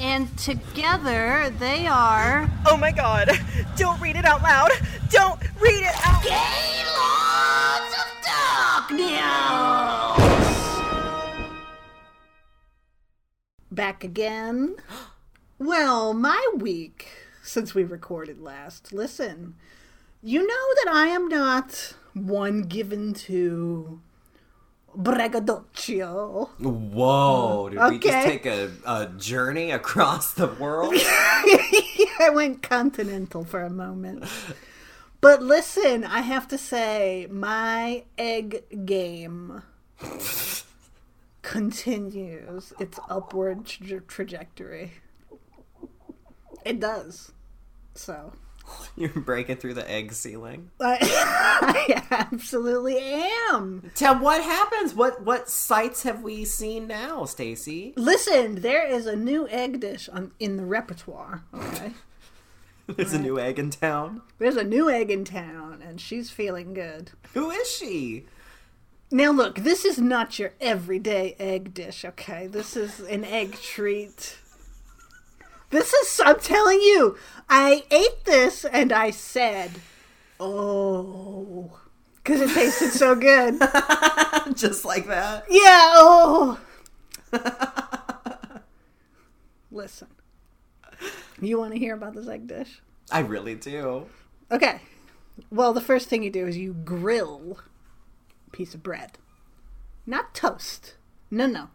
And together they are. Oh my god! Don't read it out loud! Don't read it out Gaylords of Darkness! Back again. Well, my week since we recorded last. Listen, you know that I am not one given to braggadocio. Whoa! Did we just take a, a journey across the world? I went continental for a moment. But listen, I have to say, my egg game continues its upward tra- trajectory. It does. So, You're breaking through the egg ceiling. I, I absolutely am. Tell what happens. What what sights have we seen now, Stacy? Listen, there is a new egg dish on, in the repertoire. Okay. There's a new egg in town. There's a new egg in town, and she's feeling good. Who is she? Now, look, this is not your everyday egg dish, okay? This is an egg treat. This is, I'm telling you, I ate this and I said, oh, because it tasted so good. Just like that. Yeah, oh. Listen, you want to hear about this egg dish? I really do. Okay. Well, the first thing you do is you grill a piece of bread. Not toast. No, no.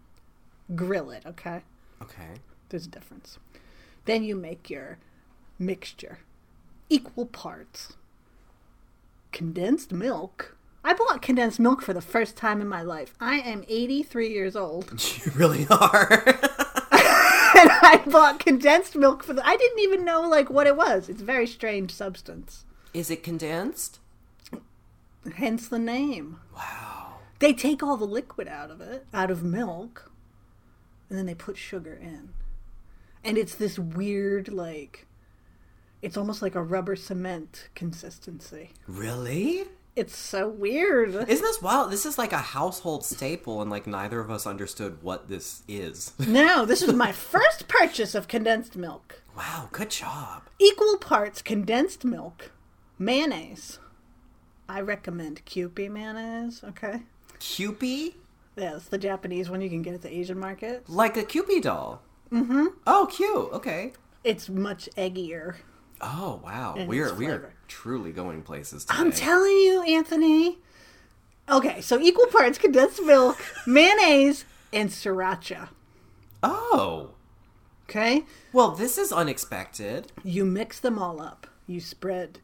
Grill it, okay? Okay. There's a difference. Then you make your mixture. Equal parts. Condensed milk. I bought condensed milk for the first time in my life. I am 83 years old. You really are. and I bought condensed milk for the I didn't even know like what it was. It's a very strange substance. is it condensed? Hence the name. Wow. They take all the liquid out of it, out of milk, and then they put sugar in. And it's this weird, like, it's almost like a rubber cement consistency. Really? It's so weird. Isn't this wild? This is like a household staple, and like neither of us understood what this is. no, this was my first purchase of condensed milk. Wow, good job. Equal parts condensed milk, mayonnaise. I recommend Kewpie mayonnaise, okay? Kewpie? Yeah, it's the Japanese one you can get at the Asian market. Like a Kewpie doll. Mm-hmm. Oh, cute. Okay. It's much eggier. Oh wow, And we are we are truly going places today. I'm telling you, Anthony. Okay, so equal parts condensed milk, mayonnaise, and sriracha. oh, Okay? well, this is unexpected. You mix them all up. You spread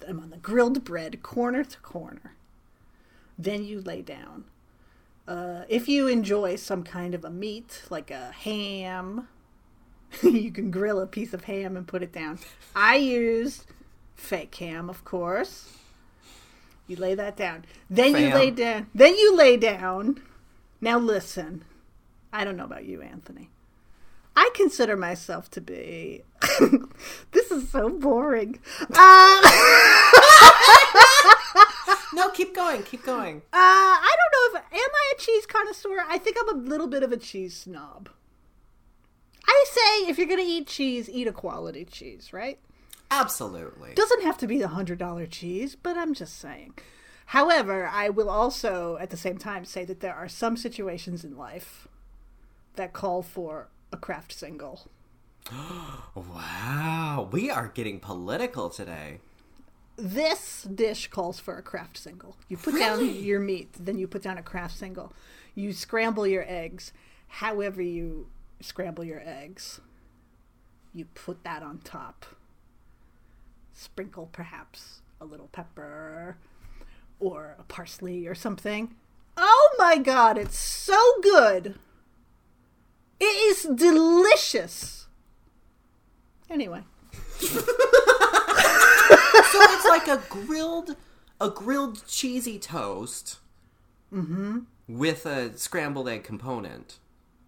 them on the grilled bread, corner to corner. Then you lay down. Uh, if you enjoy some kind of a meat, like a ham, you can grill a piece of ham and put it down. I use fake ham, of course. You lay that down. Then you lay down. Then you lay down. Now listen. I don't know about you, Anthony. I consider myself to be. this is so boring. Uh, No, keep going, keep going. uh, I don't know if am I a cheese connoisseur. I think I'm a little bit of a cheese snob. I say if you're gonna eat cheese, eat a quality cheese, right? Absolutely. Doesn't have to be the hundred dollar cheese, but I'm just saying. However, I will also at the same time say that there are some situations in life that call for a Kraft single. Wow, we are getting political today. This dish calls for a Kraft single. You put down your meat, then you put down a Kraft single. You scramble your eggs. However, you scramble your eggs, you put that on top. Sprinkle perhaps a little pepper or a parsley or something. Oh my god, it's so good! It is delicious! Anyway. So it's like a grilled a grilled cheesy toast mm-hmm, with a scrambled egg component.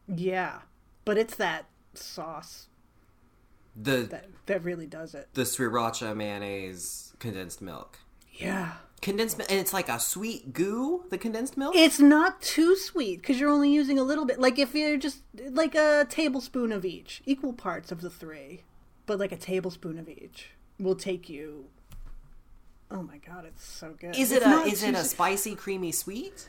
Yeah, but it's that sauce The that that really does it. the sriracha mayonnaise condensed milk. Yeah. Condensed milk, and it's like a sweet goo. The condensed milk. It's not too sweet because you're only using a little bit. Like if you're just like a tablespoon of each, equal parts of the three, but like a tablespoon of each will take you. Oh my god, it's so good. is it It's a is it a spicy creamy sweet?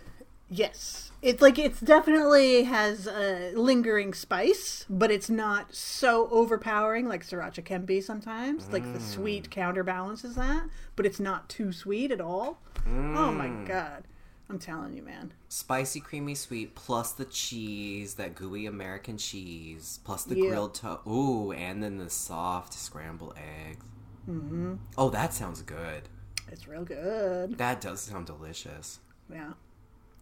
Yes, it's like it's definitely has a lingering spice, but it's not so overpowering like sriracha can be sometimes. Like the sweet counterbalances that, but it's not too sweet at all. Oh my god, I'm telling you, man. Spicy creamy sweet plus the cheese, that gooey American cheese, plus the Yeah. grilled toast. Ooh, and then the soft scrambled eggs. Mm-hmm. Oh, that sounds good. It's real good. That does sound delicious. Yeah.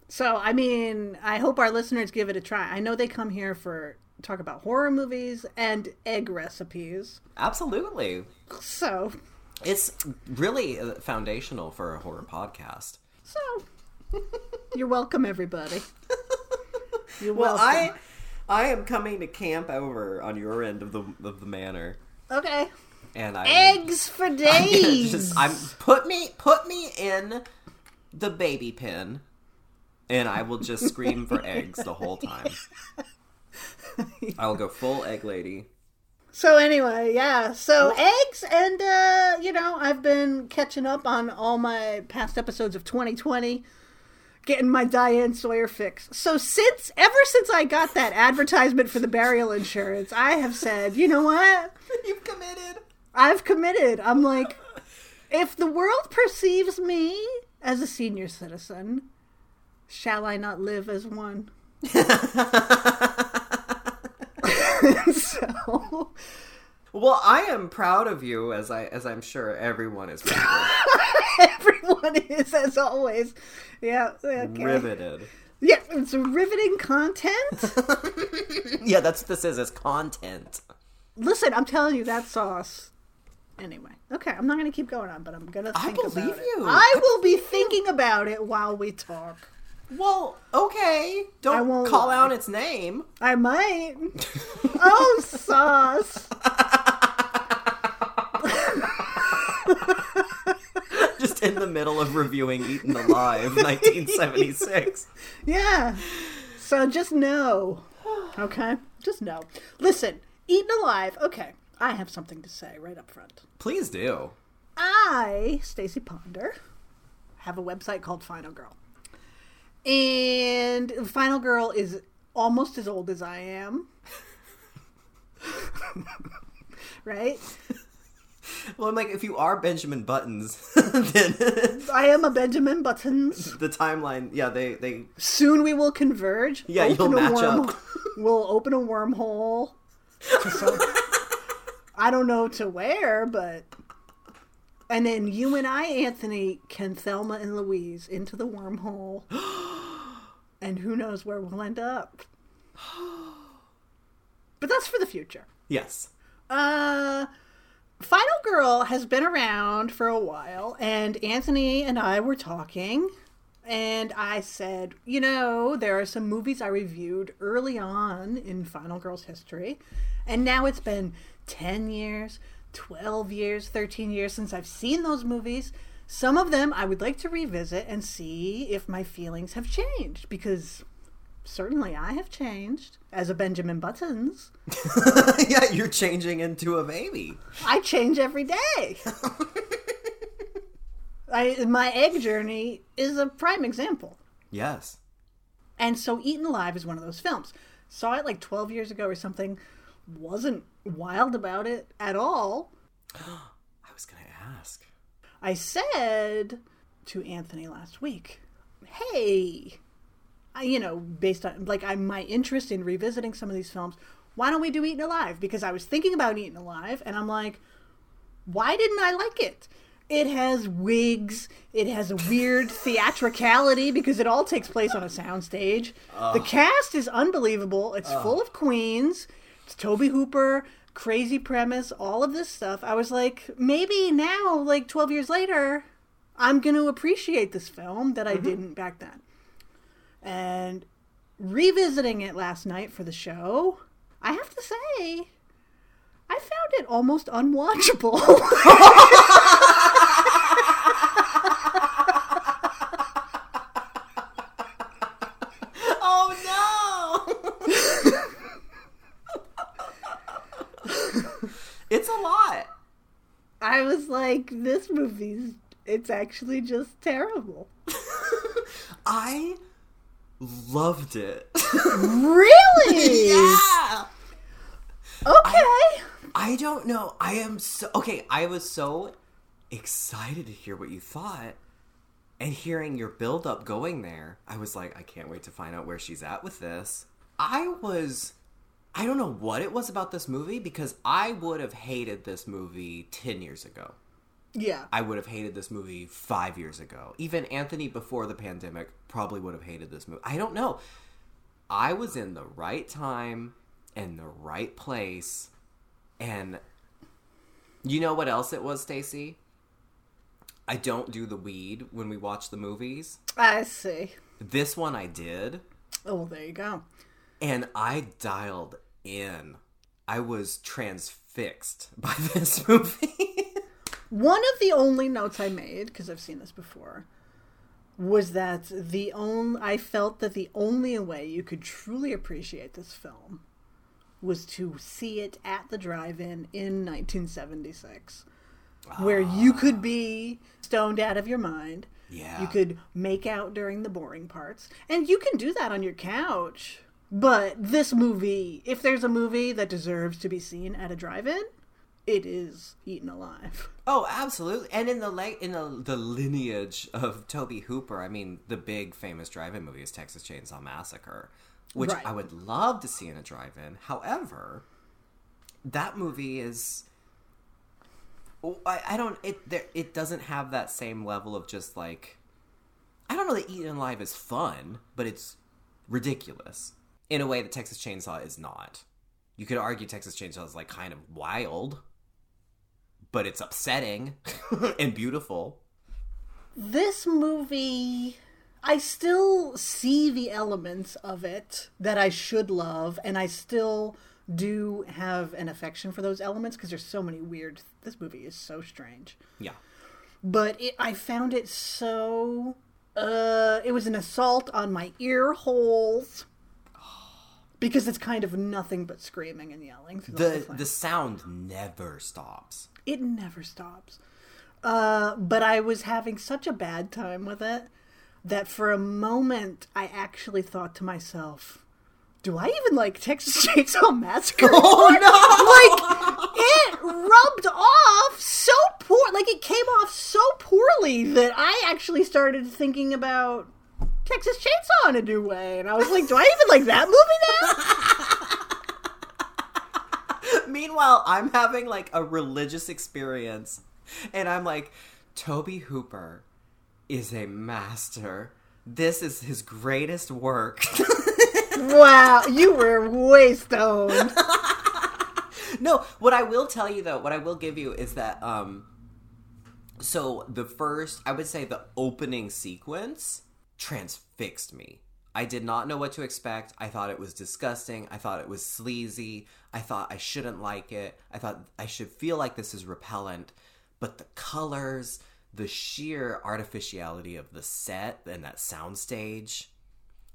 So, I mean, I hope our listeners give it a try. I know they come here for talk about horror movies and egg recipes. Absolutely. So, It's really uh, foundational for a horror podcast. so you're welcome, everybody. You're Well, welcome. I I am coming to camp over on your end of the of the manor, okay. And I Eggs for days. just I'm put me put me in the baby pen, and I will just scream for eggs the whole time. I'll go full egg lady. So anyway, yeah. So eggs and uh, you know, I've been catching up on all my past episodes of 2020, getting my Diane Sawyer fix. So since ever since I got that advertisement for the burial insurance, I have said, you know what? You've committed. I've committed. I'm like if the world perceives me as a senior citizen, shall I not live as one? so Well, I am proud of you, as I as I'm sure everyone is proud Everyone is, as always. Yeah. Okay. riveted. Yeah, it's riveting content. Yeah, that's what this is. It's content. Listen, I'm telling you, that sauce. Anyway, okay, I'm not going to keep going on, but I'm going to I believe you. I will be thinking about it while we talk. Well, okay. Don't call lie. out its name. I might. oh, sauce. Just in the middle of reviewing Eaten Alive, 1976. Yeah. So just know. Okay? Just know. Listen, eaten alive. Okay. I have something to say right up front. Please do. I, Stacy Ponder, have a website called Final Girl. And Final Girl is almost as old as I am. right? Well, I'm like, if you are Benjamin Buttons, then I am a Benjamin Buttons. the timeline, yeah, they they Soon we will converge. Yeah, you'll match worm- up. We'll open a wormhole. to some- I don't know to where, but. And then you and I, Anthony, can Thelma and Louise into the wormhole. and who knows where we'll end up. But that's for the future. yes. Uh, Final Girl has been around for a while, and Anthony and I were talking, and I said, you know, there are some movies I reviewed early on in Final Girl's history, and now it's been 10 years, 12 years, 13 years since I've seen those movies. Some of them I would like to revisit and see if my feelings have changed, because certainly I have changed as a Benjamin Buttons. yeah, you're changing into a baby. I change every day. I, my egg journey is a prime example. Yes. And so Eaten Alive is one of those films. Saw it like 12 years ago or something. Wasn't wild about it at all. I was gonna ask. I said to Anthony last week, hey, I, you know, based on like I, my interest in revisiting some of these films, why don't we do Eaten Alive? Because I was thinking about Eaten Alive and I'm like, why didn't I like it? It has wigs. It has a weird theatricality because it all takes place on a soundstage. The cast is unbelievable. It's full of queens. Tobe Hooper, crazy premise, all of this stuff. I was like, maybe now, like 12 years later, I'm going to appreciate this film that I mm-hmm. didn't back then. And revisiting it last night for the show, I have to say, I found it almost unwatchable. Oh no! It's a lot. I was like, this movie's, it's actually just terrible. I loved it. Really? yeah. Okay. I don't know. I am so okay. I was so excited to hear what you thought, and hearing your build up going there. I was like, I can't wait to find out where she's at with this. I was. I don't know what it was about this movie because I would have hated this movie 10 years ago. yeah. I would have hated this movie five years ago. Even Anthony before the pandemic probably would have hated this movie. I don't know. I was in the right time and the right place. And you know what else it was, Stacy? I don't do the weed when we watch the movies. I see. This one I did, Oh, well, there you go. and I dialed in. I was transfixed by this movie. One of the only notes I made, because I've seen this before, was that the only I felt that the only way you could truly appreciate this film was to see it at the drive-in in 1976, where you could be stoned out of your mind. Yeah. You could make out during the boring parts, and you can do that on your couch. But this movie, if there's a movie that deserves to be seen at a drive-in, it is Eaten Alive. Oh, absolutely. And in the la- in the, the lineage of Tobe Hooper, I mean, the big famous drive-in movie is Texas Chainsaw Massacre, which Right. I would love to see in a drive-in. However, that movie is Oh, I, I don't it there it doesn't have that same level of just like I don't know that Eaten Alive is fun, but it's ridiculous in a way that Texas Chainsaw is not. You could argue Texas Chainsaw is like kind of wild, but it's upsetting and beautiful. This movie, I still see the elements of it that I should love, and I still do have an affection for those elements because there's so many weird. This movie is so strange. Yeah. but it, I found it so. Uh, it was an assault on my ear holes because it's kind of nothing but screaming and yelling. the The the sound never stops. it never stops. Uh, but I was having such a bad time with it that for a moment I actually thought to myself, "Do I even like Texas Chainsaw Massacre?" Oh no! like it rubbed off so poor like it came off so poorly that i actually started thinking about texas chainsaw in a new way and i was like do i even like that movie now Meanwhile, I'm having like a religious experience, and I'm like, Tobe Hooper is a master. This is his greatest work. wow you were way stoned no, what I will tell you though, what I will give you is that um so the first, I would say the opening sequence transfixed me. I did not know what to expect. I thought it was disgusting. I thought it was sleazy. I thought I shouldn't like it. I thought I should feel like this is repellent. But the colors, the sheer artificiality of the set and that soundstage,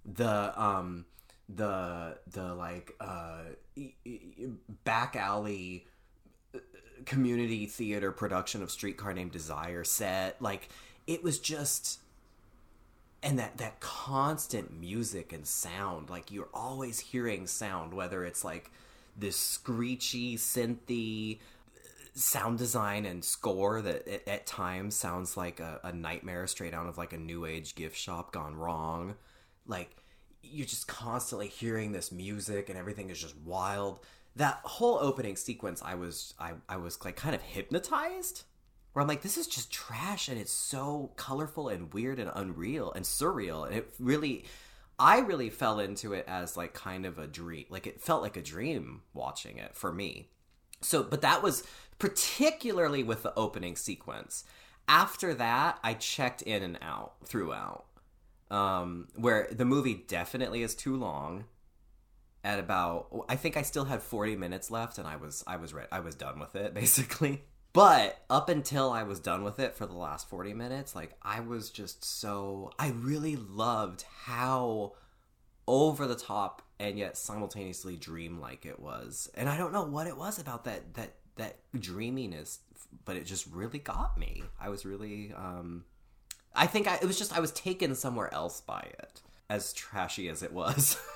the um the the like uh back alley uh, community theater production of streetcar named desire set like it was just and that that constant music and sound like you're always hearing sound whether it's like this screechy synthy uh, sound design and score that at, at times sounds like a, a nightmare straight out of like a new age gift shop gone wrong. Like you're just constantly hearing this music and everything is just wild. That whole opening sequence i was i, I was like kind of hypnotized where i'm like this is just trash and it's so colorful and weird and unreal and surreal and it really i really fell into it as like kind of a dream like it felt like a dream watching it for me so but that was particularly with the opening sequence after that, I checked in and out throughout. Um, where the movie definitely is too long. At about, I think I still had forty minutes left, and I was, I was ready, I was done with it basically. But up until I was done with it for the last forty minutes, like I was just so, I really loved how over the top and yet simultaneously dreamlike it was. And I don't know what it was about that that that dreaminess, but it just really got me. I was really um I think I, it was just I was taken somewhere else by it. As trashy as it was.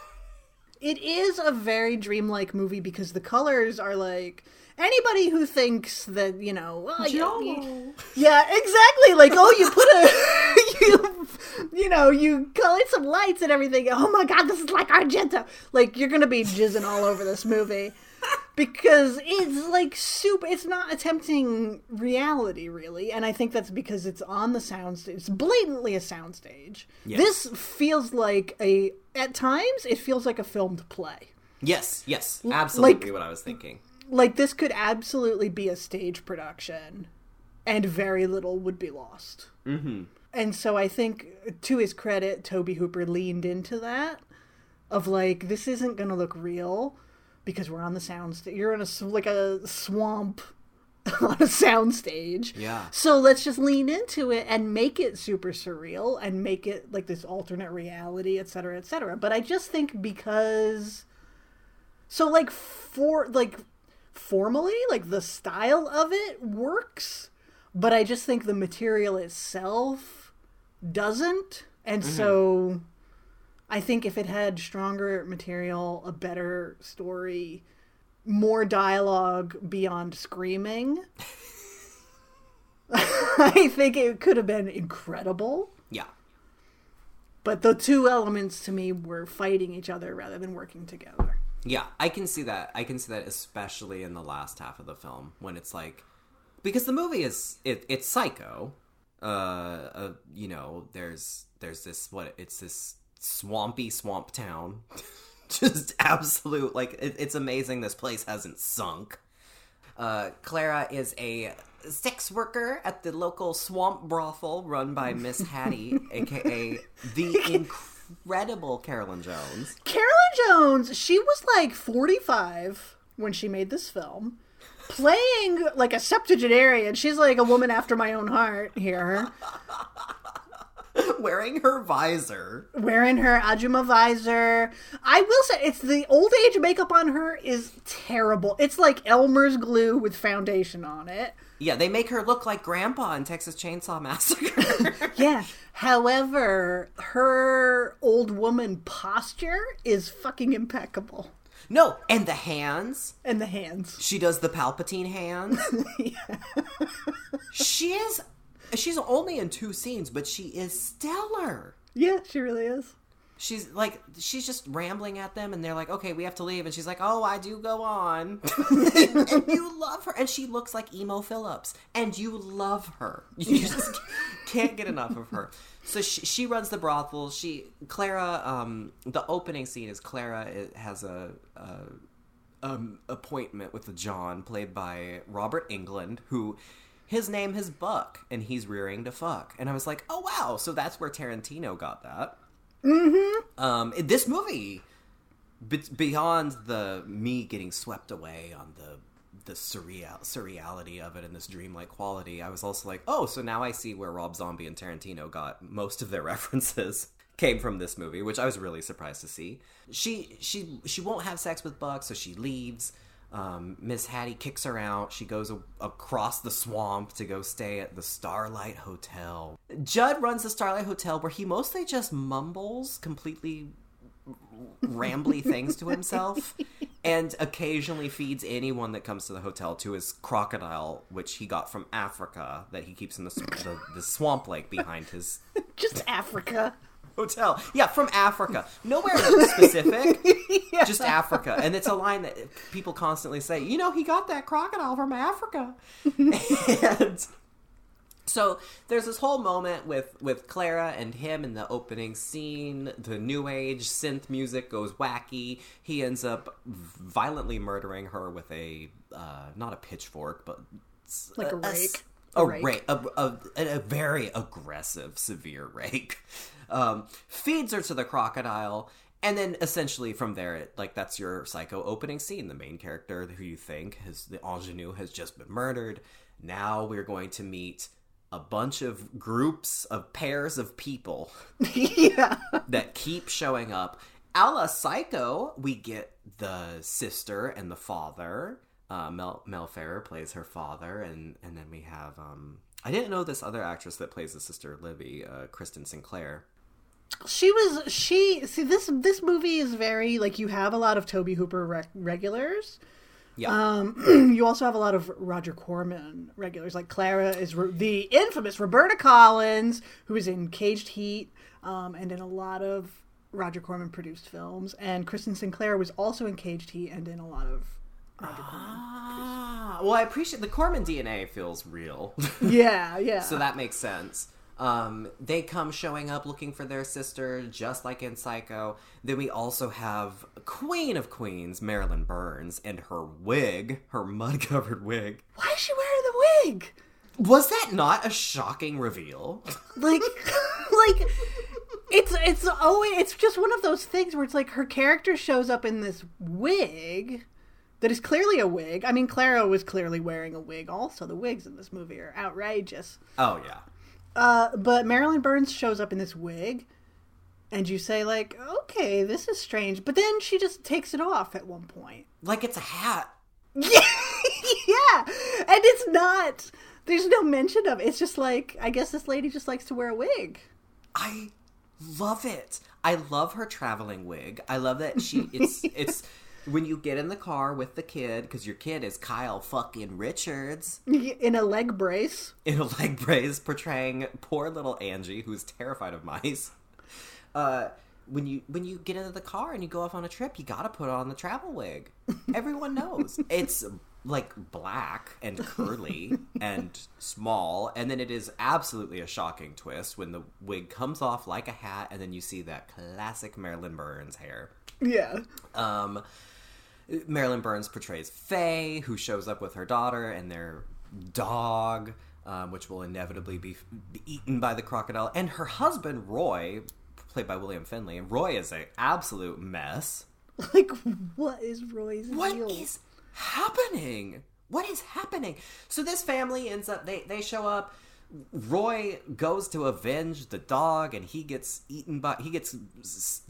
It is a very dreamlike movie because the colors are like anybody who thinks that you know, well, you- you- yeah, exactly. Like, oh, you put a you, you know, you colored some lights and everything. Oh my god, this is like Argento. Like, you're gonna be jizzing all over this movie because it's like super. It's not attempting reality really, and I think that's because it's on the soundstage. It's blatantly a soundstage. Yes. This feels like a. At times, it feels like a filmed play. yes, yes, absolutely like- what I was thinking. Like this could absolutely be a stage production, and very little would be lost. Mm-hmm. And so I think, to his credit, Tobe Hooper leaned into that of like, this isn't going to look real because we're on the sound You're in a like a swamp on a soundstage. Yeah. So let's just lean into it and make it super surreal and make it like this alternate reality, et cetera, et cetera. But I just think because, so like for like formally, like the style of it works, but I just think the material itself doesn't. And mm-hmm. so I think if it had stronger material, a better story, more dialogue beyond screaming, I think it could have been incredible. Yeah. But the two elements to me were fighting each other rather than working together. Yeah, I can see that. I can see that especially in the last half of the film when it's like because the movie is it, it's psycho. Uh, uh, you know, there's there's this what it's this swampy swamp town. Just absolute like it, it's amazing this place hasn't sunk. Uh, Clara is a sex worker at the local swamp brothel run by Miss Hattie, aka the incredible Carolyn Jones. Carolyn Jones, she was like 45 when she made this film, playing like a septuagenarian. She's like a woman after my own heart here, wearing her visor. wearing her Ajuma visor. I will say, it's the old age makeup on her is terrible. It's like Elmer's glue with foundation on it. Yeah, they make her look like Grandpa in Texas Chainsaw Massacre. Yeah. However, her old woman posture is fucking impeccable. no, and the hands. And the hands. She does the Palpatine hands. She is. She's only in two scenes, but she is stellar. Yeah, she really is. She's like, she's just rambling at them, and they're like, "Okay, we have to leave," and she's like, "Oh, I do go on," and you love her, and she looks like Emo Philips, and you love her. You just can't get enough of her. So she, she runs the brothel. She Clara. Um, the opening scene is Clara has a. a um, appointment with John, played by Robert Englund, who his name is Buck, and he's rearing to fuck. And I was like, oh wow, so that's where Tarantino got that. Mm-hmm. Um, in this movie, be- beyond the me getting swept away on the the surreal surreality of it and this dreamlike quality, I was also like, oh, so now I see where Rob Zombie and Tarantino got most of their references came from this movie, which I was really surprised to see. She she she won't have sex with Buck, so she leaves. Um, Miss Hattie kicks her out. She goes a- across the swamp to go stay at the Starlight Hotel. Judd runs the Starlight Hotel where he mostly just mumbles completely rambly things to himself and occasionally feeds anyone that comes to the hotel to his crocodile which he got from africa that he keeps in the, the, the swamp lake behind his Just Africa. Hotel yeah from africa nowhere specific just africa and it's a line that people constantly say you know he got that crocodile from africa and so there's this whole moment with with Clara and him in the opening scene. The new age synth music goes wacky. He ends up violently murdering her with a uh, not a pitchfork, but Like a s- rake. a rake. rake, a, a, a very aggressive, severe rake. Um, feeds her to the crocodile, and then essentially from there, it, like that's your psycho opening scene. The main character, who you think has the ingenue, has just been murdered. Now we're going to meet a bunch of groups of pairs of people yeah. that keep showing up. A la Psycho, we get the sister and the father. Uh, Mel Mel Ferrer plays her father, and and then we have um, I didn't know this other actress that plays the sister Libby, uh, Crystin Sinclaire. She was she see this this movie is very like you have a lot of Tobe Hooper rec- regulars. Yeah, Um, you also have a lot of Roger Corman regulars. Like Clara is Ro- the infamous Roberta Collins, who is in Caged Heat, um, and in a lot of Roger Corman produced films. And Crystin Sinclaire was also in Caged Heat and in a lot of Roger ah, well, I appreciate the Corman DNA feels real, Yeah, yeah. so that makes sense. Um, they come showing up looking for their sister, just like in Psycho. Then we also have Queen of Queens, Marilyn Burns, and her wig, her mud covered wig. Why is she wearing the wig? Was that not a shocking reveal? Like, like it's it's always it's just one of those things where it's like her character shows up in this wig that is clearly a wig. I mean, Clara was clearly wearing a wig. Also, the wigs in this movie are outrageous. Oh yeah. Uh, but Marilyn Burns shows up in this wig, and you say like, okay, this is strange. But then she just takes it off at one point. Like it's a hat. Yeah, yeah, and it's not. There's no mention of it. It's just like I guess this lady just likes to wear a wig. I love it. I love her traveling wig. I love that she it's it's when you get in the car with the kid because your kid is Kyle fucking Richards in a leg brace. in a leg brace portraying poor little Angie who's terrified of mice. Uh when you when you get into the car and you go off on a trip, you got to put on the travel wig. Everyone knows. it's like black and curly and small and then it is absolutely a shocking twist when the wig comes off like a hat and then you see that classic Marilyn Burns hair. Yeah. Um, Marilyn Burns portrays Faye, who shows up with her daughter and their dog, um, which will inevitably be, be eaten by the crocodile, and her husband Roy, played by William Finley. And Roy is an absolute mess. Like, what is Roy's What deal? is happening? What is happening? So this family ends up they they show up. Roy goes to avenge the dog, and he gets eaten by he gets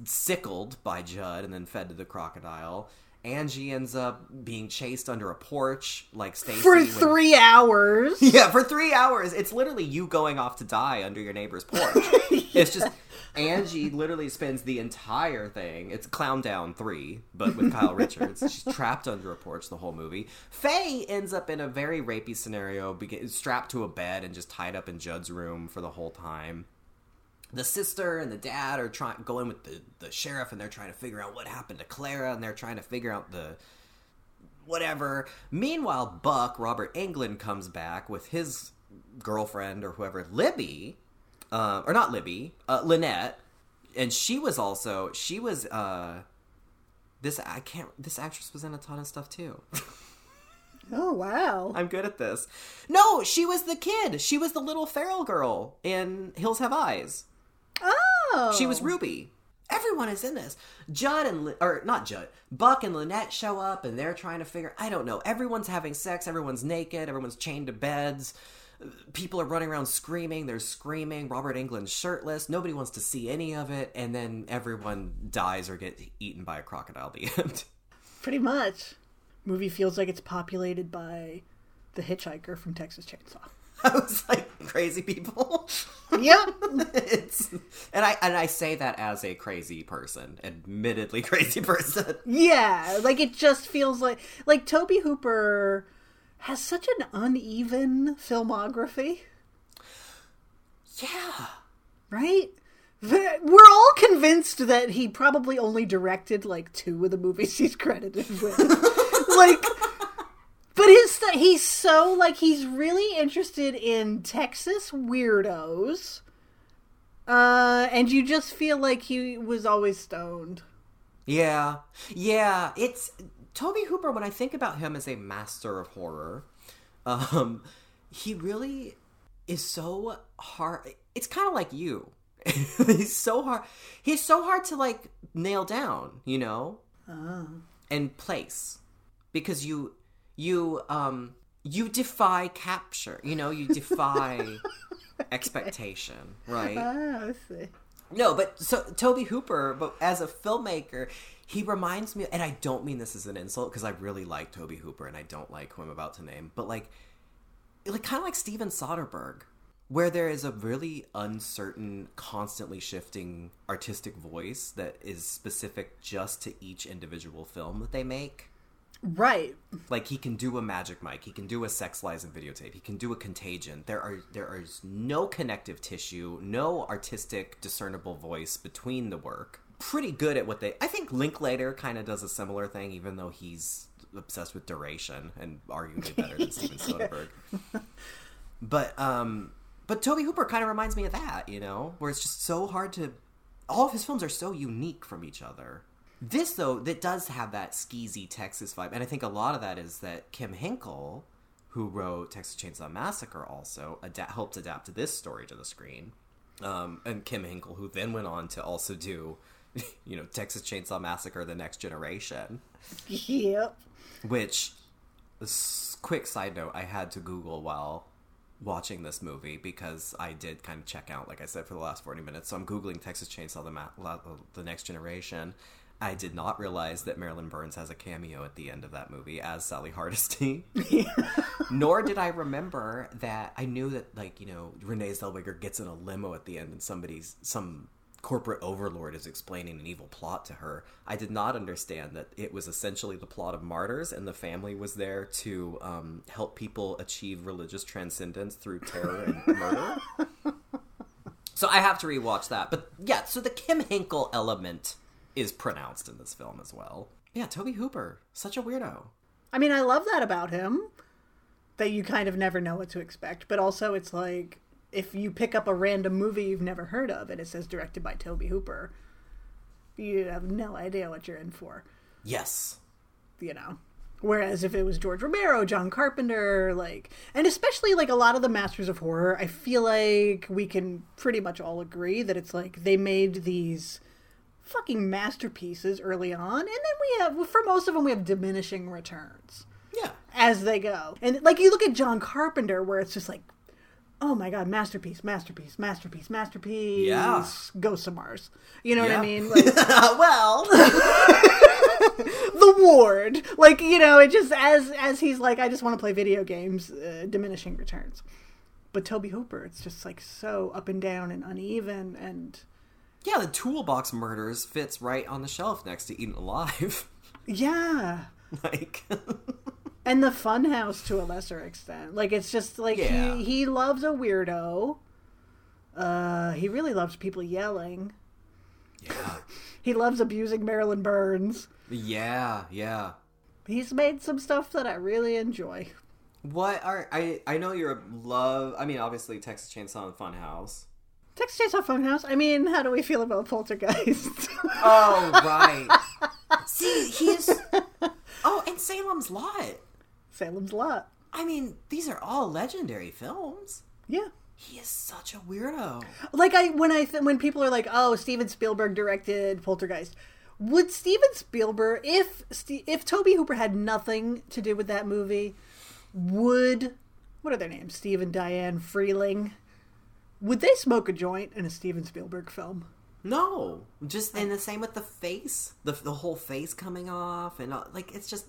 sickled by Judd, and then fed to the crocodile. Angie ends up being chased under a porch, like Stacy. For when- three hours. yeah, for three hours. It's literally you going off to die under your neighbor's porch. It's just Angie literally spends the entire thing. It's Clown Down 3, but with Kyle Richards. She's trapped under a porch the whole movie. Faye ends up in a very rapey scenario, strapped to a bed and just tied up in Judd's room for the whole time. The sister and the dad are trying going with the, the sheriff and they're trying to figure out what happened to Clara and they're trying to figure out the whatever. Meanwhile, Buck, Robert Englund, comes back with his girlfriend or whoever, Libby, uh, or not Libby, uh, Lynette, and she was also she was uh, this I can't this actress was in a ton of stuff too. Oh wow. I'm good at this. No, she was the kid. She was the little feral girl in Hills Have Eyes. Oh. She was oh. Ruby. Everyone is in this. Judd and or not Judd, Buck and Lynette show up and they're trying to figure. I don't know. Everyone's having sex. Everyone's naked. Everyone's chained to beds. People are running around screaming. They're screaming. Robert Englund's shirtless. Nobody wants to see any of it. And then everyone dies or gets eaten by a crocodile. At the end. Pretty much. Movie feels like it's populated by the hitchhiker from Texas Chainsaw. I was like crazy people. Yep. it's and I and I say that as a crazy person, admittedly crazy person. yeah, like it just feels like like Tobe Hooper has such an uneven filmography, Yeah. right? We're all convinced that he probably only directed like two of the movies he's credited with. like but his st- he's so like he's really interested in Texas weirdos. Uh and you just feel like he was always stoned. Yeah. Yeah. It's Tobe Hooper, when I think about him as a master of horror, um, he really is so hard. It's kind of like you. he's so hard. He's so hard to like nail down, you know, and place because you you um you defy capture. You know, you defy expectation, right? Ah, I see. No, but so Tobe Hooper, but as a filmmaker, he reminds me, and I don't mean this as an insult because I really like Tobe Hooper, and I don't like who I'm about to name, but like, like kind of like Steven Soderbergh, where there is a really uncertain, constantly shifting artistic voice that is specific just to each individual film that they make. Right. Like he can do a Magic Mike, he can do a Sex Lies and videotape, he can do a Contagion. There are there is no connective tissue, no artistic discernible voice between the work. Pretty good at what they. I think Linklater kind of does a similar thing, even though he's obsessed with duration and arguably better than Steven Soderbergh. But um, but Tobe Hooper kind of reminds me of that, you know, where it's just so hard to. All of his films are so unique from each other. This though, that does have that skeezy Texas vibe, and I think a lot of that is that Kim Henkel, who wrote Texas Chainsaw Massacre, also ada- helped adapt this story to the screen. Um, and Kim Henkel, who then went on to also do, you know, Texas Chainsaw Massacre: The Next Generation, Yep. which, quick side note, I had to Google while watching this movie because I did kind of check out, like I said, for the last 40 minutes. So I'm Googling Texas Chainsaw the, Ma- La- the Next Generation. I did not realize that Marilyn Burns has a cameo at the end of that movie as Sally Hardesty. Nor did I remember that I knew that, like, you know, Renee Zellweger gets in a limo at the end and somebody's, some corporate overlord is explaining an evil plot to her. I did not understand that it was essentially the plot of Martyrs and the family was there to um, help people achieve religious transcendence through terror and murder. So I have to rewatch that. But yeah, so the Kim Henkel element is pronounced in this film as well. Yeah, Tobe Hooper, such a weirdo. I mean, I love that about him. That you kind of never know what to expect, but also it's like if you pick up a random movie you've never heard of and it says directed by Tobe Hooper, you have no idea what you're in for, Yes. you know. Whereas if it was George Romero, John Carpenter, like, and especially like a lot of the masters of horror, I feel like we can pretty much all agree that it's like they made these fucking masterpieces early on, and then we have, for most of them, we have diminishing returns Yeah. as they go. And like you look at John Carpenter, where it's just like, oh my god, masterpiece, masterpiece, masterpiece, masterpiece. Yeah. Ghosts of Mars. You know what I mean? Like, well, the Ward. Like you know, it just as as he's like, I just want to play video games. Uh, diminishing returns. But Tobe Hooper, it's just like so up and down and uneven and yeah, the Toolbox Murders fits right on the shelf next to Eaten Alive. yeah. like, And the Funhouse to a lesser extent. Like it's just like Yeah. he he loves a weirdo. Uh, he really loves people yelling. yeah, He loves abusing Marilyn Burns. yeah, yeah. He's made some stuff that I really enjoy. What are I? I know you're a love. I mean, obviously Texas Chainsaw and Funhouse. Texas Chainsaw Funhouse. I mean, how do we feel about Poltergeist? Oh right. See, he's. Oh, and Salem's Lot. Salem's Lot. I mean, these are all legendary films. Yeah. He is such a weirdo. Like I when I th- when people are like, "Oh, Steven Spielberg directed Poltergeist." Would Steven Spielberg if if Tobe Hooper had nothing to do with that movie, would what are their names? Steve and Diane Freeling. Would they smoke a joint in a Steven Spielberg film? No, just and the same with the face, the the whole face coming off, and all, like it's just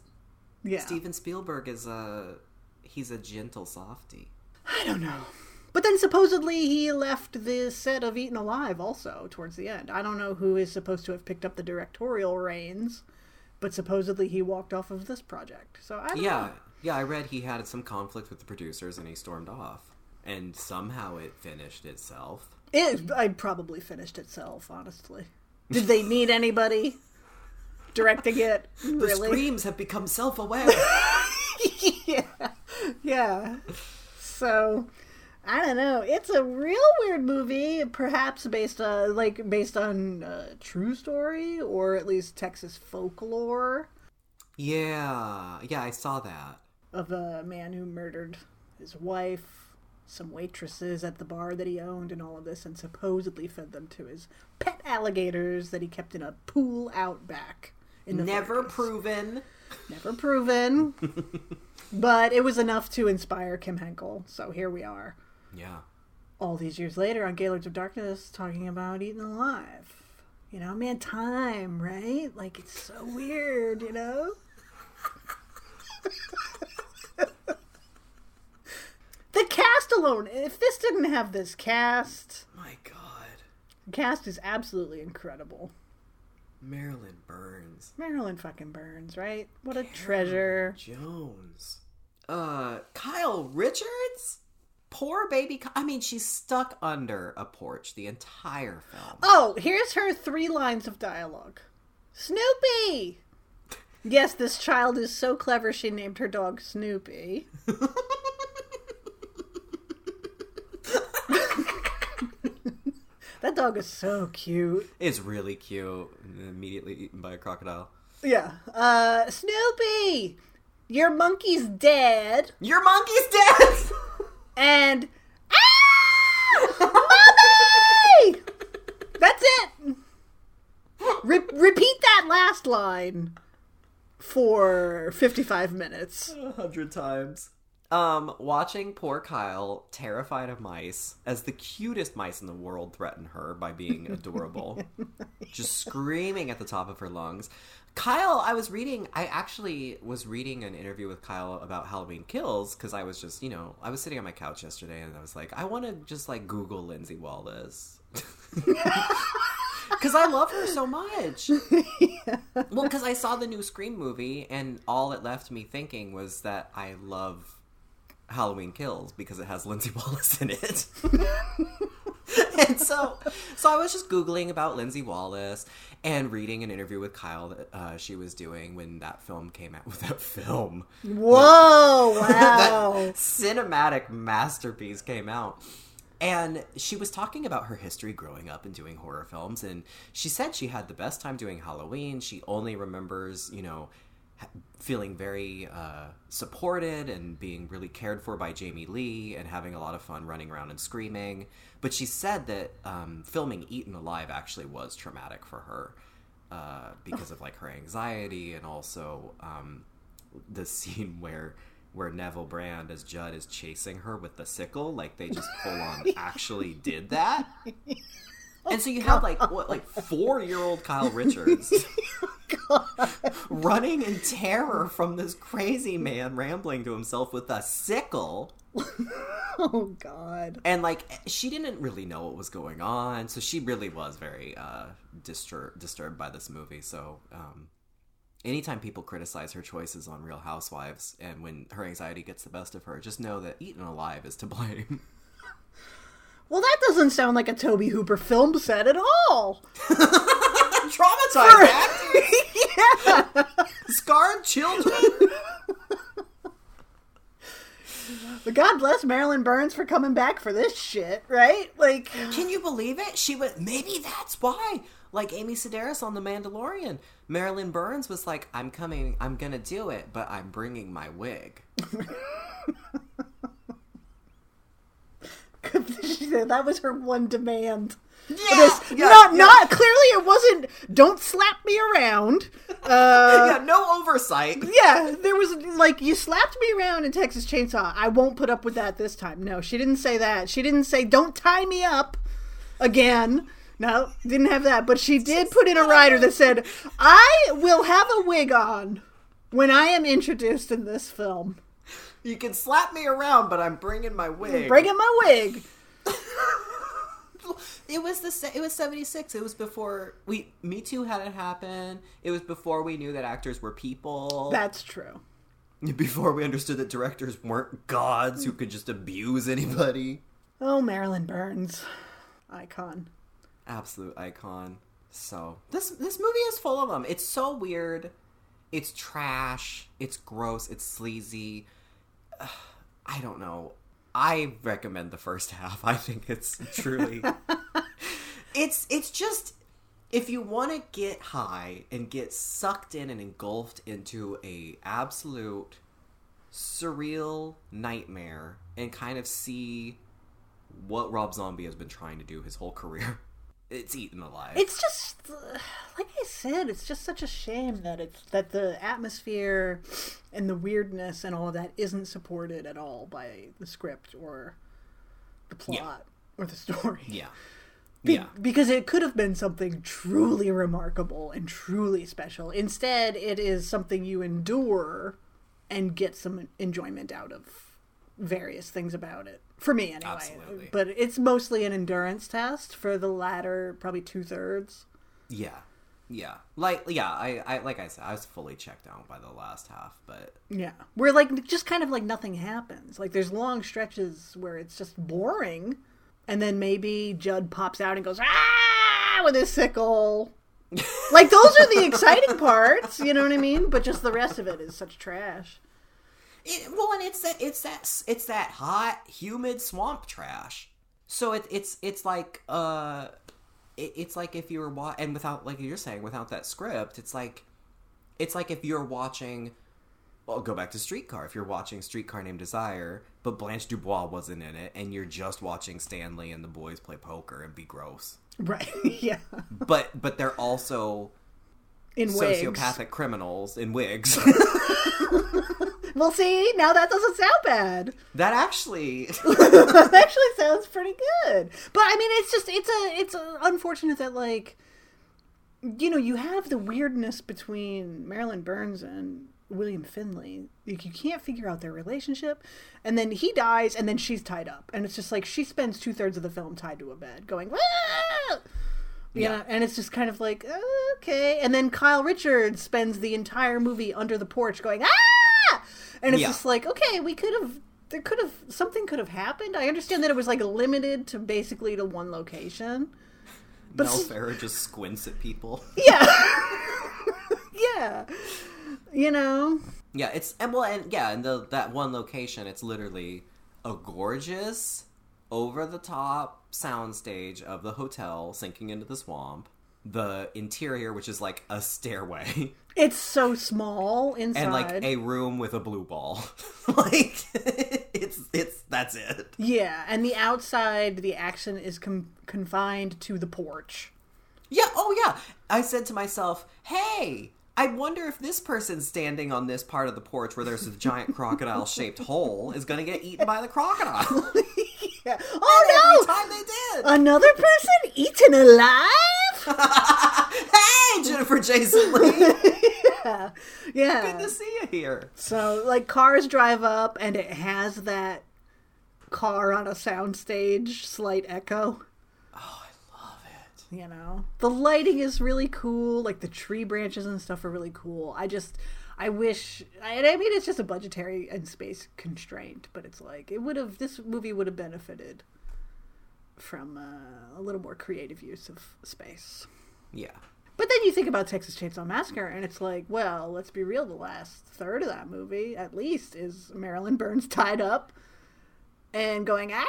Yeah. Steven Spielberg is a he's a gentle softy. I don't know. But then supposedly he left the set of Eaten Alive also towards the end. I don't know who is supposed to have picked up the directorial reins, but supposedly he walked off of this project. So I don't Yeah, know. yeah. I read he had some conflict with the producers and he stormed off, and somehow it finished itself. It I probably finished itself, honestly. Did they need anybody directing it? The Really? screams have become self-aware. yeah. Yeah. So I don't know. It's a real weird movie, perhaps based on like based on uh, true story or at least Texas folklore yeah, yeah. I saw that. of a man who murdered his wife, some waitresses at the bar that he owned, and all of this, and supposedly fed them to his pet alligators that he kept in a pool out back. Never 30s. proven. Never proven. but it was enough to inspire Kim Henkel. So here we are, Yeah. all these years later on Gaylords of Darkness, talking about eating alive. You know, man, time, right? Like it's so weird, you know. the cast alone, if this didn't have this cast, My God. the cast is absolutely incredible. Marilyn Burns. Marilyn fucking Burns, right? What a treasure. Jones. Uh, Kyle Richards? Poor baby. I mean, she's stuck under a porch the entire film. Oh, here's her three lines of dialogue. Snoopy! Yes, this child is so clever she named her dog Snoopy. that dog is so cute. It's really cute. Immediately eaten by a crocodile. Yeah. Uh, Snoopy! Your monkey's dead. Your monkey's dead! And. Ah! Mommy! That's it! Re- repeat that last line for 55 minutes. a hundred times. Um, watching poor Kyle, terrified of mice, as the cutest mice in the world threaten her by being adorable, just screaming at the top of her lungs. Kyle, I was reading, I actually was reading an interview with Kyle about Halloween Kills because I was just, you know, I was sitting on my couch yesterday and I was like, I want to just like Google Lindsey Wallace. Because I love her so much. Well, because I saw the new Scream movie, and all it left me thinking was that I love Halloween Kills because it has Lindsey Wallace in it. and so, so I was just googling about Lindsey Wallace and reading an interview with Kyle that uh, she was doing when that film came out. With that film, Whoa, wow. that cinematic masterpiece came out. And she was talking about her history growing up and doing horror films. And she said she had the best time doing Halloween. She only remembers, you know, feeling very uh, supported and being really cared for by Jamie Lee and having a lot of fun running around and screaming. But she said that um, filming Eaten Alive actually was traumatic for her uh, because of like her anxiety and also um, the scene where where Neville Brand as Judd is chasing her with the sickle, like they just full on actually did that. And so you have like what like four year old Kyle Richards running in terror from this crazy man rambling to himself with a sickle. Oh, God. And like she didn't really know what was going on, so she really was very uh distur- disturbed by this movie. So um anytime people criticize her choices on Real Housewives and when her anxiety gets the best of her, just know that Eaten Alive is to blame. Well, that doesn't sound like a Tobe Hooper film set at all. Traumatized actors, yeah. scarred children. But God bless Marilyn Burns for coming back for this shit, right? Like, Can you believe it? She went. maybe that's why. Like Amy Sedaris on The Mandalorian, Marilyn Burns was like, "I'm coming, I'm gonna do it, but I'm bringing my wig." That was her one demand. Yeah, This- yeah, not, yeah. not clearly. It wasn't. Don't slap me around. Uh, yeah, no oversight. yeah, there was like you slapped me around in Texas Chainsaw. I won't put up with that this time. No, she didn't say that. She didn't say don't tie me up again. No, didn't have that. But she did put in a rider that said, "I will have a wig on when I am introduced in this film. You can slap me around, but I'm bringing my wig. Bring in my wig." It was the it was 76. It was before we Me Too hadn't happened. It was before we knew that actors were people. That's true. before we understood that directors weren't gods who could just abuse anybody. Oh, Marilyn Burns, icon. Absolute icon. So this this movie is full of them. It's so weird. It's trash. It's gross. It's sleazy. Ugh, I don't know. I recommend the first half. I think it's truly. it's it's just if you want to get high and get sucked in and engulfed into a absolute surreal nightmare and kind of see what Rob Zombie has been trying to do his whole career. It's eaten alive. It's just like I said, it's just such a shame that it's that the atmosphere and the weirdness and all of that isn't supported at all by the script or the plot or the story. yeah. Be- yeah. Because it could have been something truly remarkable and truly special. Instead, it is something you endure and get some enjoyment out of various things about it. For me, anyway. Absolutely. But it's mostly an endurance test for the latter, probably two thirds. Yeah. Yeah. Like yeah, I, I like I said, I was fully checked out by the last half, but Yeah. Where, like, just kind of like nothing happens. Like, there's long stretches where it's just boring. And then maybe Judd pops out and goes, ah, with his sickle. like, those are the exciting parts, you know what I mean? But just the rest of it is such trash. It, well, and it's that it's that it's that hot, humid swamp trash. So it, it's it's like uh, it, it's like if you were wa- and without like you're saying without that script, it's like it's like if you're watching. Well, go back to Streetcar. If you're watching Streetcar Named Desire, but Blanche Dubois wasn't in it, and you're just watching Stanley and the boys play poker and be gross. Right. yeah. But but they're also In wigs. sociopathic criminals in wigs. Well, see, now that doesn't sound bad. that actually that actually sounds pretty good. But I mean, it's just it's a it's a, unfortunate that like you know you have the weirdness between Marilyn Burns and William Finley. Like you can't figure out their relationship, and then he dies, and then she's tied up, and it's just like she spends two thirds of the film tied to a bed, going. "Ah!" You Yeah. and it's just kind of like "Oh, okay, and then Kyle Richards spends the entire movie under the porch going ah, and it's Yeah. just like okay, we could have there could have something could have happened. I understand that it was like limited to basically to one location. But Mel Ferrer just squints at people. Yeah, yeah, you know, Yeah, it's and well, and yeah, and the that one location, it's literally a gorgeous, over the top soundstage of the hotel sinking into the swamp. The interior, which is like a stairway, it's so small inside. and like a room with a blue ball. like it's it's that's it. yeah, and the outside, the action is com- confined to the porch. Yeah. Oh yeah. I said to myself, "Hey." I wonder if this person standing on this part of the porch where there's a giant crocodile shaped hole is going to get eaten by the crocodile. Yeah. Oh, Every Oh no! time they did. Another person eaten alive? hey, Jennifer Jason Lee. Yeah. Yeah. Good to see you here. So, like, cars drive up, and it has that car on a soundstage slight echo. Oh, I love it. You know, the lighting is really cool. Like the tree branches and stuff are really cool. I just, I wish. I, I mean, it's just a budgetary and space constraint, but it's like it would have. This movie would have benefited from uh, a little more creative use of space. Yeah. But then you think about Texas Chainsaw Massacre, and it's like, well, let's be real. The last third of that movie, at least, is Marilyn Burns tied up and going ah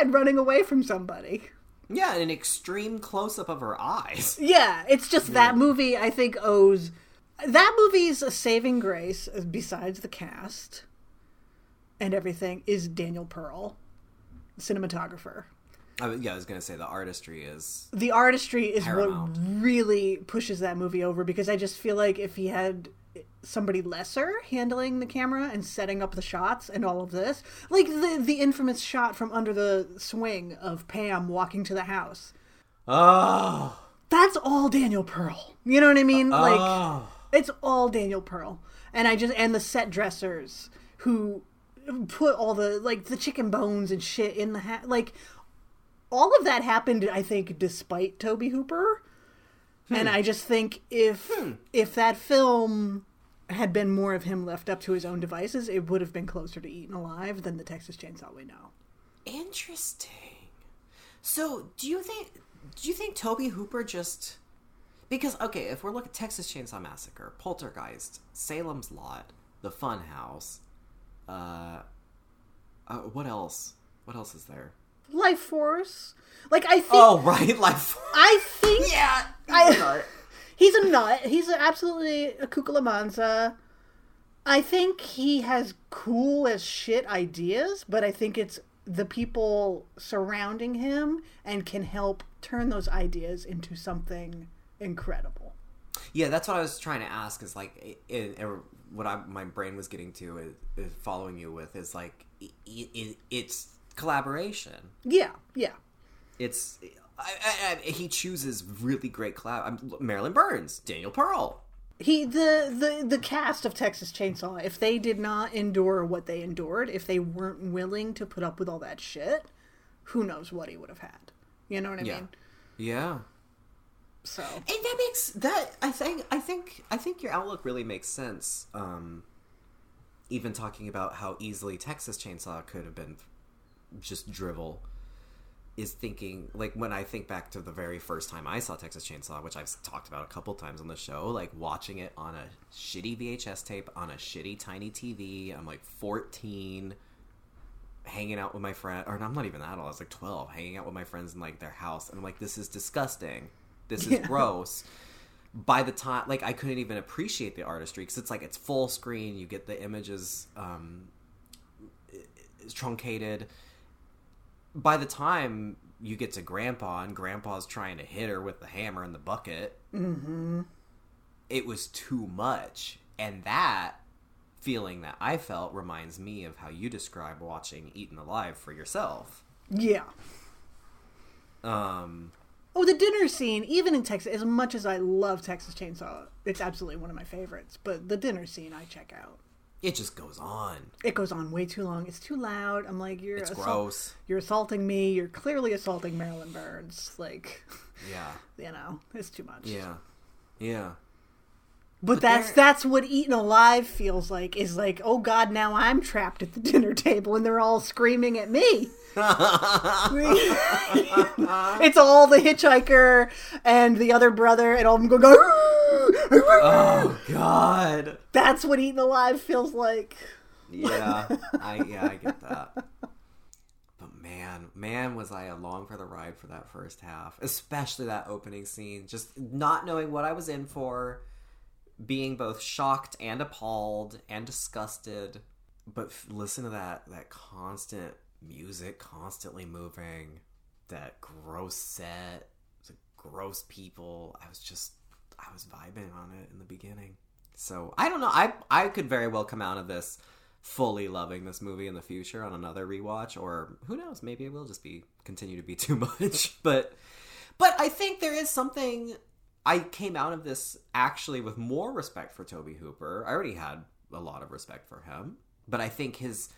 and running away from somebody. Yeah, an extreme close up of her eyes. Yeah, it's just that movie. I think owes that movie's a saving grace. Besides the cast and everything, is Daniel Pearl, cinematographer. I, yeah, I was going to say the artistry is. the artistry is Paramount. what really pushes that movie over because I just feel like if he had somebody lesser handling the camera and setting up the shots and all of this, like the the infamous shot from under the swing of Pam walking to the house. Oh. That's all Daniel Pearl. You know what I mean? Like oh. it's all Daniel Pearl. And I just and the set dressers who put all the like the chicken bones and shit in the hat like all of that happened I think despite Tobe Hooper. And I just think if if that film had been more of him left up to his own devices, it would have been closer to Eaten Alive than the Texas Chainsaw we know. Interesting. So, do you think do you think Tobe Hooper just because okay, if we're looking at Texas Chainsaw Massacre, Poltergeist, Salem's Lot, The Funhouse, uh, uh what else? What else is there? Lifeforce. Like I think Oh, right, life. Force. I think yeah. I- He's a nut. He's absolutely a kukulamanza. I think he has cool as shit ideas, but I think it's the people surrounding him and can help turn those ideas into something incredible. Yeah, that's what I was trying to ask. Is like, it, it, er, what I, my brain was getting to is, is following you with is like, it, it's collaboration. Yeah, yeah. It's I, I, I, he chooses really great collab. Marilyn Burns, Daniel Pearl. He the, the the cast of Texas Chainsaw, if they did not endure what they endured, if they weren't willing to put up with all that shit, who knows what he would have had. You know what I Yeah. mean? Yeah. So And that makes that I think I think I think your outlook really makes sense. Um, even talking about how easily Texas Chainsaw could have been just drivel is thinking like when I think back to the very first time I saw Texas Chainsaw, which I've talked about a couple times on the show, like watching it on a shitty VHS tape on a shitty tiny TV. I'm like 14 hanging out with my friend or I'm not even that old. I was like 12, hanging out with my friends in like their house and I'm like this is disgusting. This is Yeah. gross. By the time like I couldn't even appreciate the artistry cuz it's like it's full screen, you get the images um is truncated. By the time you get to Grandpa and Grandpa's trying to hit her with the hammer and the bucket, it was too much. And that feeling that I felt reminds me of how you describe watching Eaten Alive for yourself. yeah. Um, Oh, the dinner scene, even in Texas, as much as I love Texas Chainsaw, it's absolutely one of my favorites. But the dinner scene, I check out. It just goes on. It goes on way too long. It's too loud. I'm like, you're It's assault- gross. You're assaulting me. You're clearly assaulting Marilyn Burns. Like, Yeah. you know, it's too much. Yeah. Yeah. But, But that's there- that's what eating alive feels like. Is like, oh God, now I'm trapped at the dinner table and they're all screaming at me. it's all the hitchhiker and the other brother and all of them go go. Oh God. That's what eating alive feels like. Yeah. I yeah, I get that. But man, man was I along for the ride for that first half. Especially that opening scene. Just not knowing what I was in for, being both shocked and appalled and disgusted. But f- listen to that that constant music constantly moving, that gross set, the gross people. I was just I was vibing on it in the beginning. So I don't know. I I could very well come out of this fully loving this movie in the future on another rewatch, or who knows? Maybe it will just be continue to be too much. But but I think there is something. I came out of this actually with more respect for Tobe Hooper. I already had a lot of respect for him, but I think his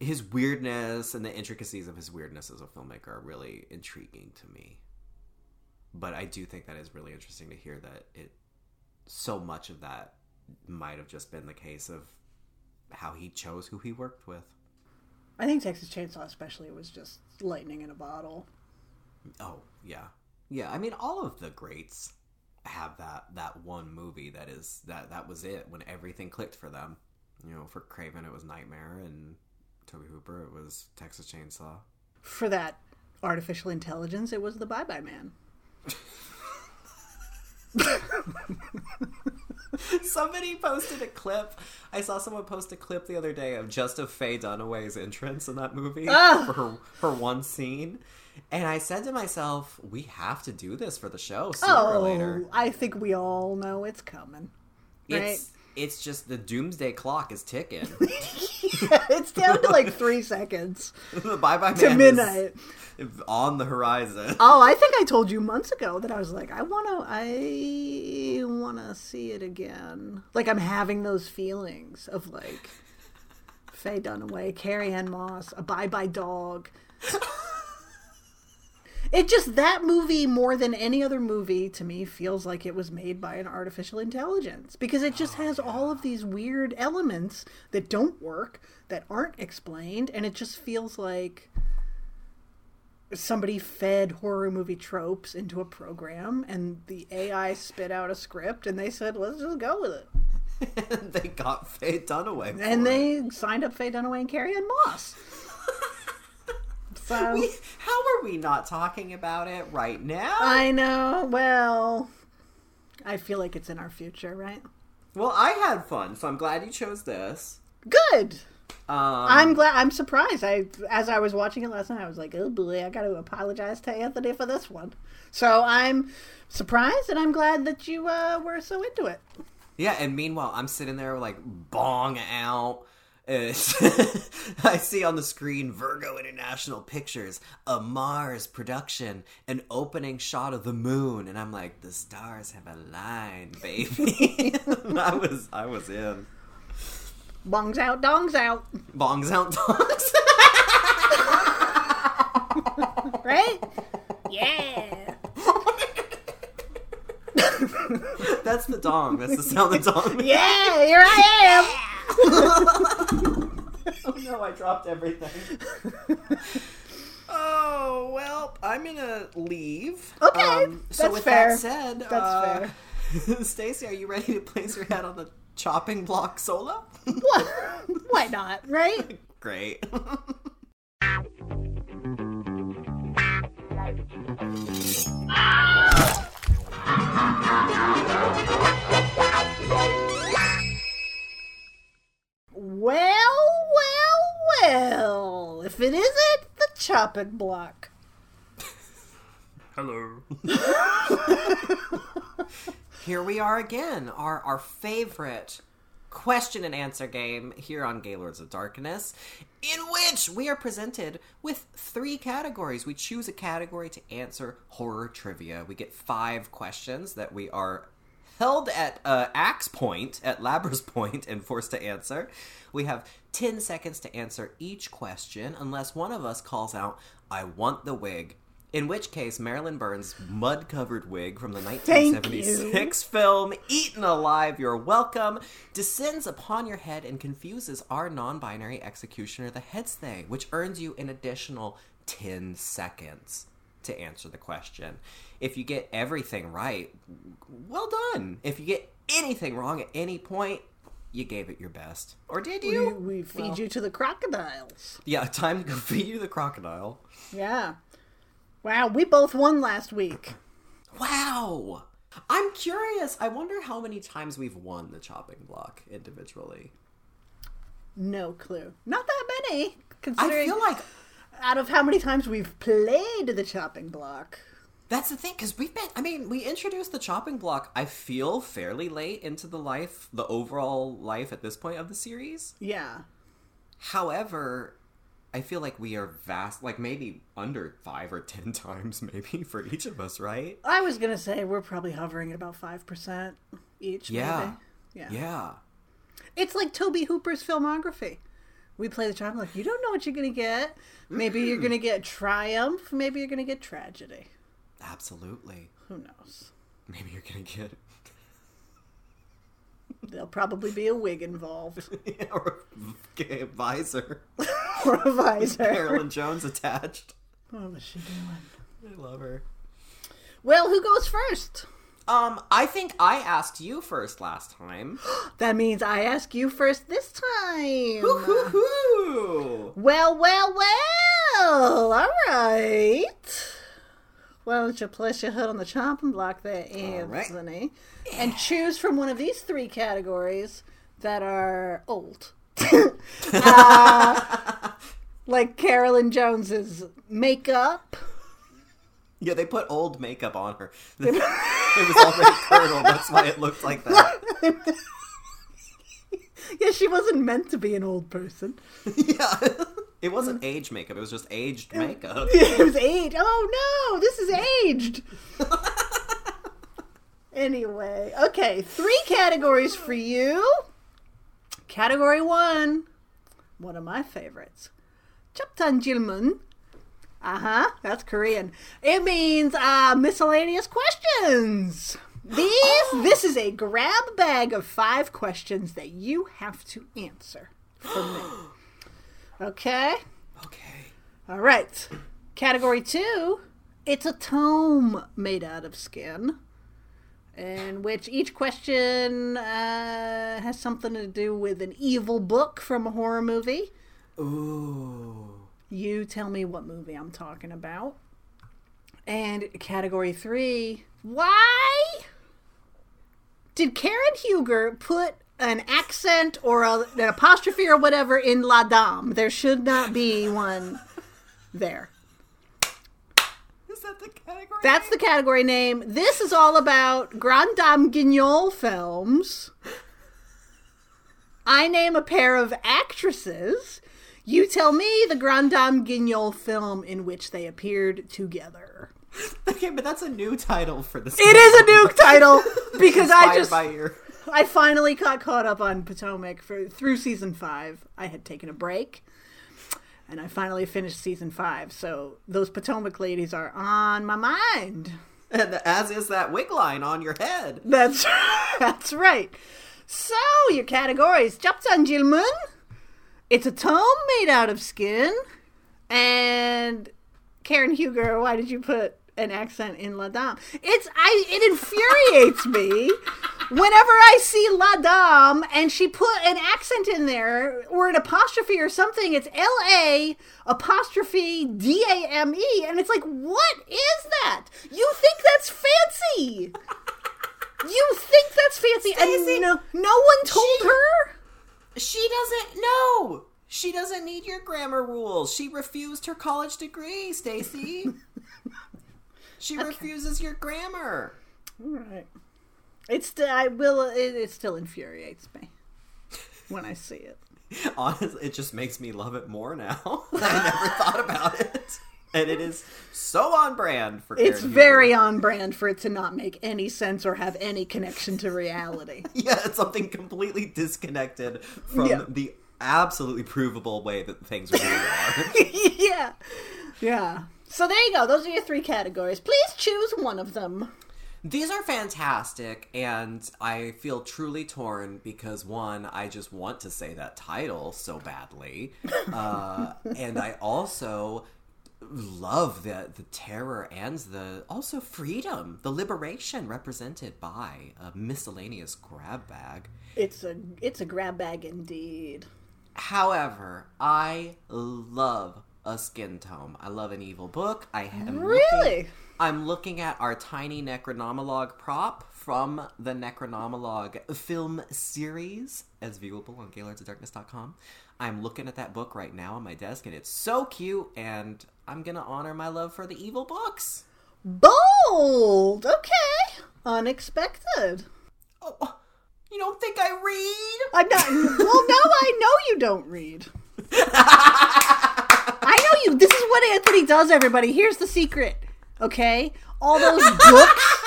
his weirdness and the intricacies of his weirdness as a filmmaker are really intriguing to me. But I do think that is really interesting to hear that it so much of that might have just been the case of how he chose who he worked with. I think Texas Chainsaw especially was just lightning in a bottle. Oh, yeah. Yeah, I mean all of the greats have that that one movie that is that that was it when everything clicked for them. You know, for Craven it was Nightmare and Tobe Hooper it was Texas Chainsaw. For that artificial intelligence, it was the Bye Bye Man. Somebody posted a clip. I saw someone post a clip the other day of just of Faye Dunaway's entrance in that movie Ah! for her, her one scene. And I said to myself, we have to do this for the show sooner or Oh, later. I think we all know it's coming. Right? It's it's just the doomsday clock is ticking. it's down to like three seconds the bye bye to midnight. on the horizon. Oh, I think I told you months ago that I was like, I want to, I want to see it again. Like I'm having those feelings of like Faye Dunaway, Carrie-Anne Moss, a Bye Bye Dog. It just that movie more than any other movie to me feels like it was made by an artificial intelligence because it just oh, has all of these weird elements that don't work, that aren't explained, and it just feels like somebody fed horror movie tropes into a program and the AI spit out a script and they said, let's just go with it. they got Faye Dunaway. And it. they signed up Faye Dunaway and Carrie Ann Moss. So We- how are we not talking about it right now? I know. Well, I feel like it's in our future, right? Well, I had fun, so I'm glad you chose this. Good. Um, I'm glad. I'm surprised. I as I was watching it last night, I was like, "Oh boy, I got to apologize to Anthony for this one." So I'm surprised, and I'm glad that you uh, were so into it. Yeah, and meanwhile, I'm sitting there like bong out. I see on the screen Virgo International Pictures, a Mars production, an opening shot of the moon, and I'm like, the stars have aligned, baby. I was, I was in. Bongs out, dongs out, Bongs out, dogs. right? yeah. That's the dong. That's the sound of the dong. Yeah, here I Oh no, I dropped everything. oh well, I'm gonna leave. Um, Okay, so that's with fair. that said, That's uh, Stacy, are you ready to place your head on the chopping block solo? am. Why not, right? Great. Well, well, well. If it isn't the chopping block. Hello. here we are again, our our favorite question and answer game here on Gaylords of Darkness, in which we are presented with three categories. We choose a category to answer horror trivia. We get five questions that we are held at uh, axe point, at labr's point, and forced to answer. We have 10 seconds to answer each question unless one of us calls out, I want the wig. In which case, Marilyn Burns' mud covered wig from the 1976 film Eaten Alive, You're Welcome, descends upon your head and confuses our non binary executioner, the Headstay, which earns you an additional 10 seconds to answer the question. If you get everything right, well done. If you get anything wrong at any point, you gave it your best. Or did you? we feed Well, you to the crocodiles. Yeah, time to go feed you the crocodile. Yeah. Wow, we both won last week. Wow! I'm curious. I wonder how many times we've won the chopping block individually. No clue. Not that many, Considering I feel like out of how many times we've played the chopping block. that's the thing because we've been. I mean, we introduced the chopping block. I feel fairly late into the life, the overall life at this point of the series. Yeah. However, I feel like we are vast, like maybe under five or ten times, maybe for each of us, right? I was gonna say we're probably hovering at about five percent each. Yeah. Maybe. Yeah. Yeah. It's like Tobe Hooper's filmography. We play the chopping Like You don't know what you're gonna get. Maybe you're gonna get triumph. Maybe you're gonna get tragedy. Absolutely. Who knows? Maybe you're gonna get There'll probably be a wig involved yeah, or a visor. or a visor. Carolyn Jones attached. What was she doing? I love her. Well, who goes first? Um, I think I asked you first last time. That means I ask you first this time. Woo-hoo-hoo! Well, well, well. All right. Why don't you place your head on the chopping block there, right. Anthony, and choose from one of these three categories that are old. Uh, like Carolyn Jones's makeup. Yeah, they put old makeup on her. It was already curdled. That's why it looked like that. Yeah, she wasn't meant to be an old person. yeah. It wasn't age makeup. It was just aged makeup. It was age. Oh no, this is aged. anyway, okay, three categories for you. Category one, one of my favorites. Chaptan Jilmun. Uh huh, that's Korean. It means uh, miscellaneous questions. These, this is a grab bag of five questions that you have to answer for me. Okay? Okay. All right. Category two it's a tome made out of skin, in which each question uh, has something to do with an evil book from a horror movie. Ooh. You tell me what movie I'm talking about. And category three why did Karen Huger put an accent or a, an apostrophe or whatever in La Dame? There should not be one there. Is that the category? That's the category name. This is all about Grande Dame Guignol films. I name a pair of actresses. You tell me the Grande Dame Guignol film in which they appeared together. okay, but that's a new title for this. It is a new title because I just. I finally got caught up on Potomac for through season five. I had taken a break, and I finally finished season five. So those Potomac ladies are on my mind. And as is that wig line on your head. That's that's right. So your categories: Japsan Jilmun. It's a tome made out of skin, and Karen Huger. Why did you put an accent in La Dame? It's I. It infuriates me whenever I see La Dame and she put an accent in there or an apostrophe or something. It's L A apostrophe D A M E, and it's like, what is that? You think that's fancy? You think that's fancy? Stacey, and no, no one told she- her. She doesn't know. She doesn't need your grammar rules. She refused her college degree, Stacy. she refuses your grammar. All right. It's st- I will. It, it still infuriates me when I see it. Honestly, it just makes me love it more now. I never thought about it. And it is so on brand for It's Karen very on brand for it to not make any sense or have any connection to reality. Yeah, it's something completely disconnected from Yeah. the absolutely provable way that things really are. yeah, yeah. So there you go. Those are your three categories. Please choose one of them. These are fantastic, and I feel truly torn because one, I just want to say that title so badly, uh, and I also love the the terror and the also freedom, the liberation represented by a miscellaneous grab bag. It's a it's a grab bag indeed. However, I love a skin tome. I love an evil book. I am Really? Looking, I'm looking at our tiny Necronomologue prop from the Necronomologue film series, as viewable on GaylordsOfDarkness.com. I'm looking at that book right now on my desk, and it's so cute. And I'm gonna honor my love for the evil books. Bold. Okay. Unexpected. Oh, you don't think I read? I'm not. Well, no, I know you don't read. I know you. This is what Anthony does. Everybody, here's the secret. Okay, all those books,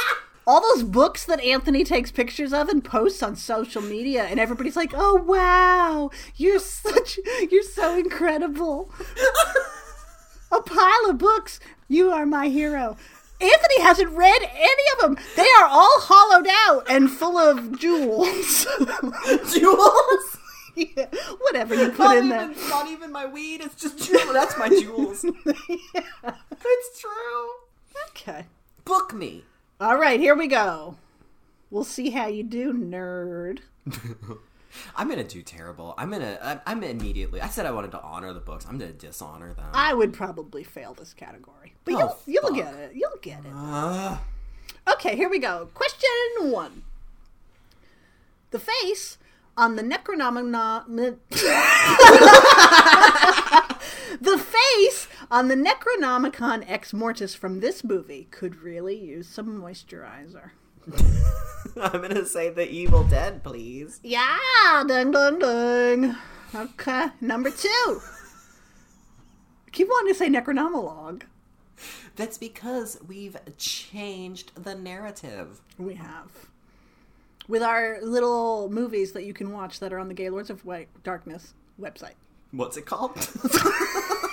all those books that Anthony takes pictures of and posts on social media, and everybody's like, "Oh wow, you're such, you're so incredible." A pile of books. You are my hero. Anthony hasn't read any of them. They are all hollowed out and full of jewels. Jewels? Yeah, whatever you put not, in even, there. not even my weed. It's just jewels. That's my jewels. It's true. Okay. Book me. All right, here we go. We'll see how you do, nerd. I'm gonna do terrible. I'm gonna. I'm, I'm immediately. I said I wanted to honor the books. I'm gonna dishonor them. I would probably fail this category, but Oh, you'll you'll fuck. get it. You'll get it. Uh, Okay, here we go. Question one. The face on the Necronomicon. the face on the Necronomicon Ex Mortis from this movie could really use some moisturizer. I'm gonna say the Evil Dead, please. Yeah, ding ding ding. Okay, number two. Keep wanting to say Necronomologue. That's because we've changed the narrative. We have. With our little movies that you can watch that are on the Gaylords of White Darkness website. What's it called?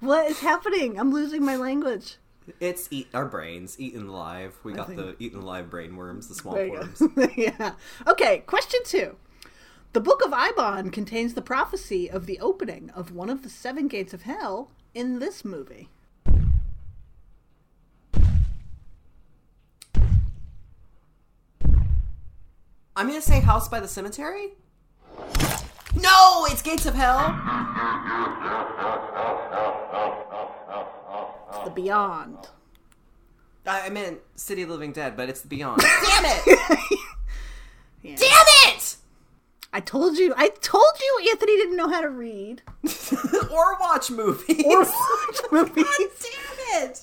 What is happening? I'm losing my language. it's eat our brains, eaten alive. We got the eaten alive brain worms, the swamp worms. yeah. Okay, question two. The Book of Eibon contains the prophecy of the opening of one of the seven gates of hell in this movie. I'm gonna say House by the Cemetery. No, it's Gates of Hell. It's the Beyond. I I meant City of the Living Dead, but it's the Beyond. Damn it! Yeah. Damn it! I told you. I told you Anthony didn't know how to read or watch movies. or watch movies. Damn it!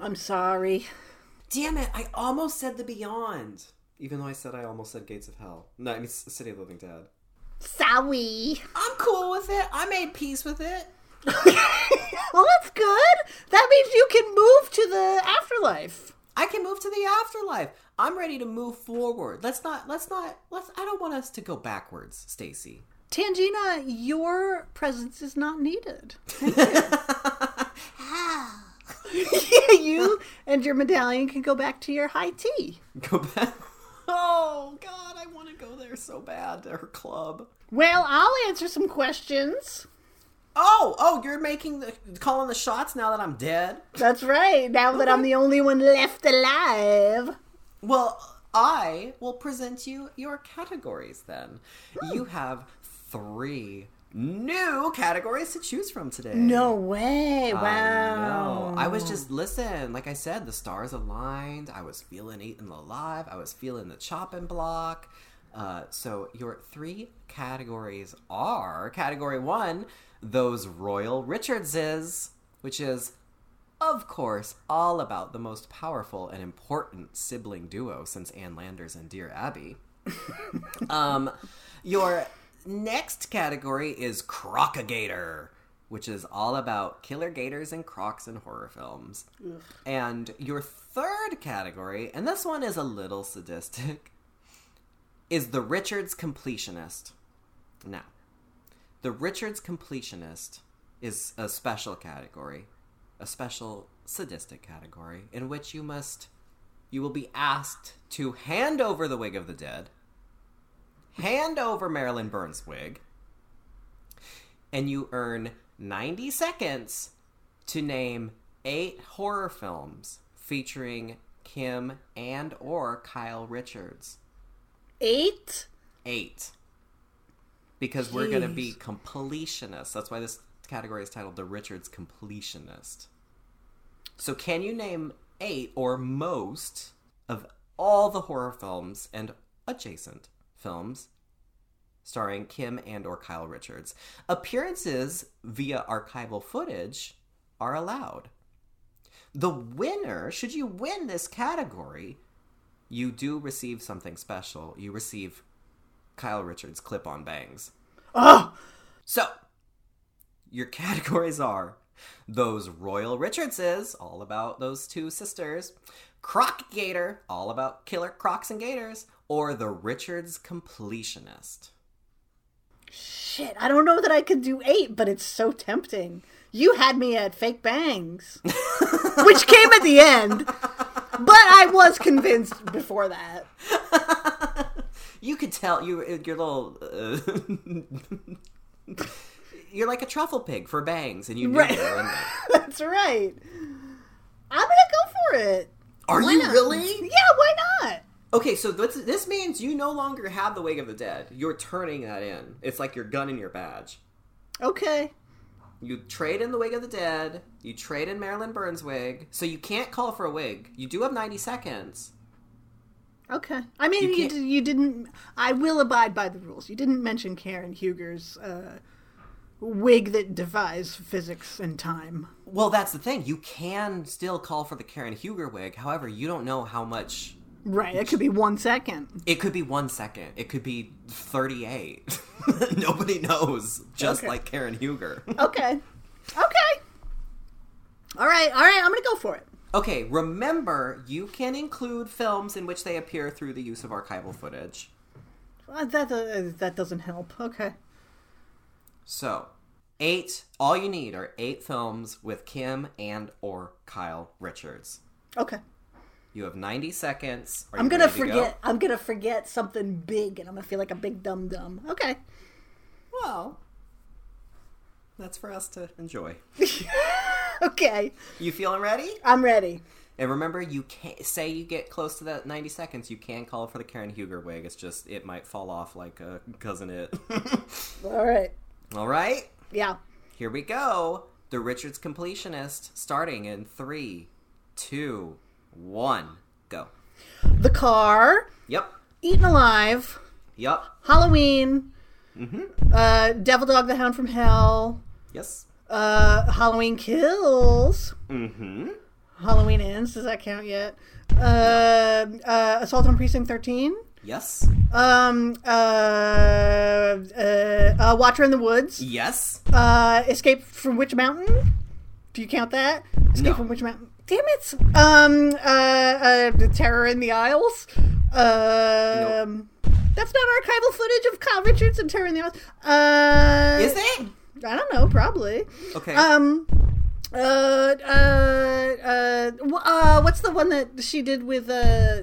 I'm sorry. Damn it! I almost said the Beyond. Even though I said I almost said Gates of Hell. No, I mean City of the Living Dead. Sorry. I'm cool with it. I made peace with it. well, that's good. That means you can move to the afterlife. I can move to the afterlife. I'm ready to move forward. Let's not. Let's not. Let's. I don't want us to go backwards, Stacy. Tangina, your presence is not needed. you and your medallion can go back to your high tea. Go back. Oh God, I want to go there so bad to her club. Well, I'll answer some questions. Oh, oh, you're making the calling the shots now that I'm dead. That's right. Now that I'm the only one left alive. Well, I will present you your categories then. You oh. have three new categories to choose from today. No way. I Wow. know. I was just listen, like I said, the stars aligned. I was feeling eating alive. I was feeling the chopping block. Uh, so your three categories are category one, those Royal Richardses, which is of course, all about the most powerful and important sibling duo since Ann Landers and Dear Abby. um, your next category is Crocagator, which is all about killer gators and crocs in horror films. And your third category, and this one is a little sadistic, is the Richards Completionist. Now, the Richards Completionist is a special category, a special sadistic category, in which you must, you will be asked to hand over the wig of the dead, hand over Marilyn Burns' wig, and you earn 90 seconds to name eight horror films featuring Kim and or Kyle Richards. Eight? Eight. Because we're going to be completionists. That's why this category is titled The Richards Completionist. So, can you name eight or most of all the horror films and adjacent films starring Kim and or Kyle Richards? Appearances via archival footage are allowed. The winner, should you win this category, you do receive something special. You receive Kyle Richards clip on bangs. Oh! So, your categories are those Royal Richardses, all about those two sisters, Croc Gator, all about killer crocs and gators, or the Richards Completionist. Shit, I don't know that I could do eight, but it's so tempting. You had me at fake bangs, which came at the end, but I was convinced before that. You could tell you your little. Uh, you're like a truffle pig for bangs, and you knew Right. they were in there. That's right. I'm gonna go for it. Are Why you not? really? Yeah, why not? Okay, so this, this means you no longer have the Wig of the Dead. You're turning that in. It's like your gun and your badge. Okay. You trade in the Wig of the Dead. You trade in Marilyn Burns' wig. So you can't call for a wig. You do have 90 seconds. Okay. I mean, You you, d- you didn't. I will abide by the rules. You didn't mention Karen Huger's uh, wig that defies physics and time. Well, that's the thing. You can still call for the Karen Huger wig. However, you don't know how much. Right. It could be one second. It could be one second. It could be 38. Nobody knows. Just Okay. like Karen Huger. Okay. Okay. All right. All right. I'm gonna go for it. Okay, remember, you can include films in which they appear through the use of archival footage. Uh, that uh, that doesn't help. Okay. So, eight, all you need are eight films with Kim and or Kyle Richards. Okay. You have 90 seconds. Are I'm gonna to go? forget. I'm gonna forget something big, and I'm gonna feel like a big dum dum. Okay. Well, that's for us to enjoy. Okay. You feeling ready? I'm ready. And remember, you can't say you get close to that 90 seconds. You can call for the Karen Huger wig. It's just, it might fall off like a cousin it. All right. All right, Yeah. here we go. The Richards Completionist starting in three, two, one, go. The Car, Yep. Eaten Alive, Yep. Halloween, uh, Devil Dog the Hound from Hell, Yes. uh, Halloween Kills, Mm-hmm. Halloween Ends. Does that count yet? Uh, uh, Assault on Precinct 13. Yes. Um, uh, uh, uh, Watcher in the Woods. Yes. Uh, Escape from Witch Mountain. Do you count that? Escape No. from Witch Mountain. Damn it. Um, uh, uh, The Terror in the Aisles. Um, that's not archival footage of Kyle Richards and Terror in the Aisles. Uh, Is it? I don't know. Probably. Okay. Um. Uh, uh, uh, uh, what's the one that she did with uh,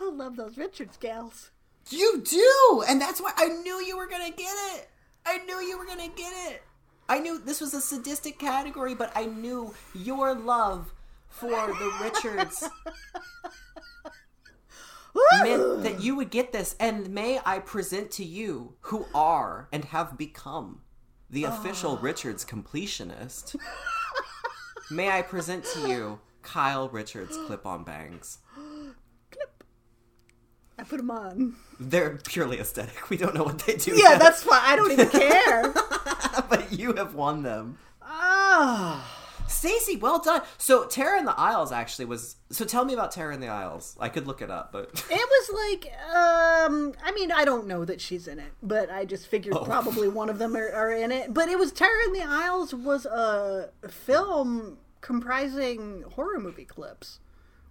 I love those Richards gals. you do, and that's why I knew you were gonna get it. I knew you were gonna get it. I knew this was a sadistic category, but I knew your love for the Richards meant that you would get this. And may I present to you who are and have become the official ah. Richards completionist. may I present to you Kyle Richards clip on bangs. Clip. I put them on. They're purely aesthetic. We don't know what they do. Yeah, yet, that's why I don't even care. but you have won them. Ah, Stacy, well done. So Terror in the Aisles actually was. So tell me about Terror in the Aisles. I could look it up, but it was like, um, I mean, I don't know that she's in it, but I just figured Oh. probably one of them are, are in it. But it was Terror in the Aisles was a film comprising horror movie clips.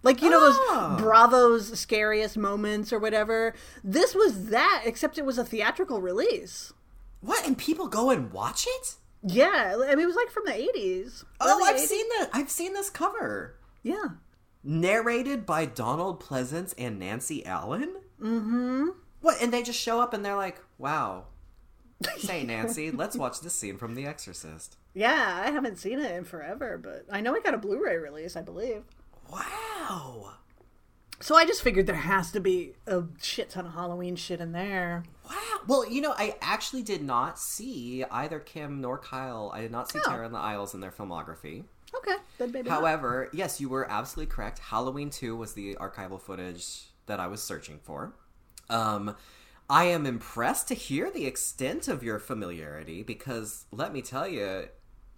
Like you know Ah. those Bravo's scariest moments or whatever. This was that, except it was a theatrical release. what? And people go and watch it? Yeah, I mean it was like from the eighties. Oh, I've seen that. I've seen this cover. Yeah, Narrated by Donald Pleasence and Nancy Allen. Mm-hmm. What? And they just show up and they're like, "Wow, say Nancy, let's watch this scene from The Exorcist." yeah. I haven't seen it in forever, but I know it got a Blu-ray release, I believe. Wow. So I just figured there has to be a shit ton of Halloween shit in there. Wow. Well, you know, I actually did not see either Kim nor Kyle. I did not see Oh. Terror in the Aisles in their filmography. Okay, then maybe. not. However, yes, you were absolutely correct. Halloween 2 was the archival footage that I was searching for. Um, I am impressed to hear the extent of your familiarity because let me tell you,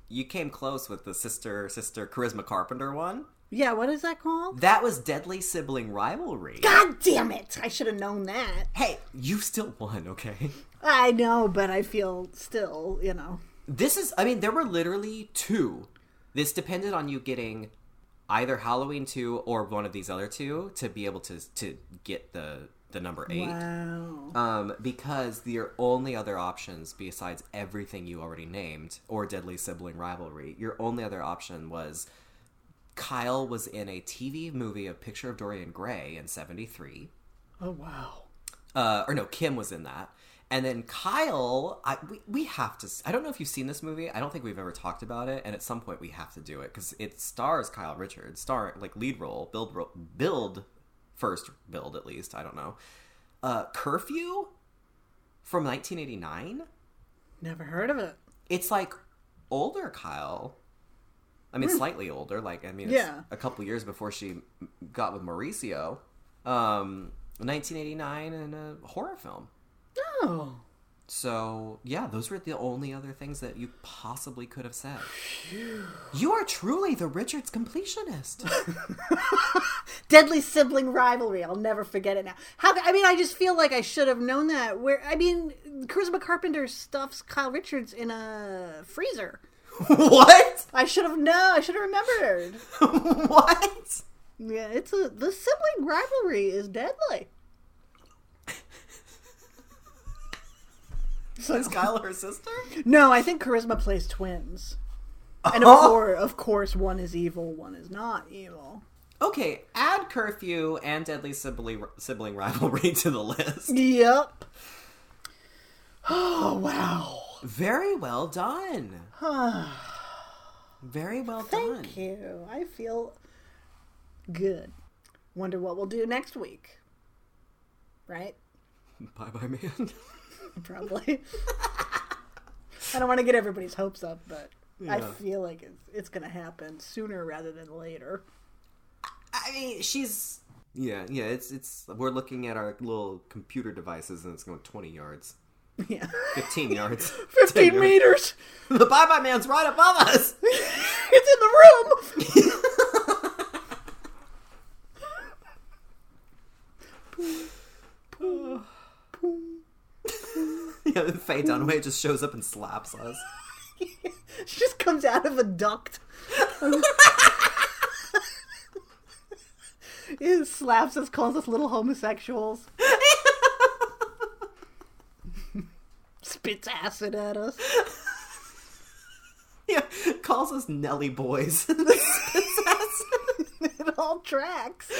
you came close with the sister sister Charisma Carpenter one. yeah, what is that called? That was Deadly Sibling Rivalry. God damn it! I should have known that. Hey, you still won, okay? I know, but I feel still, you know. This is, I mean, there were literally two. This depended on you getting either Halloween 2 or one of these other two to be able to to get the the number 8. Wow. Um, because your only other options besides everything you already named or Deadly Sibling Rivalry, your only other option was Kyle was in a TV movie of Picture of Dorian Gray in 73 Oh wow. uh, or no, Kim was in that. And then Kyle, I, we, we have to. I don't know if you've seen this movie. I don't think we've ever talked about it. And at some point, we have to do it because it stars Kyle Richards, star like lead role, build build first build at least. I don't know. Uh, Curfew from 1989. Never heard of it. It's like older Kyle. I mean, slightly older. Like I mean, it's Yeah. a couple years before she got with Mauricio. Um, 1989 and a horror film. Oh. So yeah, those were the only other things that you possibly could have said. You are truly the Richards completionist. Deadly sibling rivalry. I'll never forget it now. How? I mean, I just feel like I should have known that. Where? I mean, Charisma Carpenter stuffs Kyle Richards in a freezer. what? I should have known. I should have remembered. what? Yeah, it's a the sibling rivalry is deadly. So is Kyle her sister? No, I think Charisma plays twins. And of oh. course, of course, one is evil, one is not evil. Okay, add curfew and deadly sibling sibling rivalry to the list. Yep. Oh wow. Very well done. Very well done. Thank you. I feel good. Wonder what we'll do next week. Right? Bye bye, man. Probably. I don't want to get everybody's hopes up, but I feel like it's, it's going to happen sooner rather than later. I mean, she's yeah, yeah. It's it's. We're looking at our little computer devices, and it's going twenty yards, Yeah. fifteen yards, 15 10 yards. meters! The bye bye man's right above us. It's in the room! Yeah, Faye Dunaway just shows up and slaps us. She just comes out of a duct. it slaps us, calls us little homosexuals. Spits acid at us. Yeah, calls us Nelly boys. It all tracks.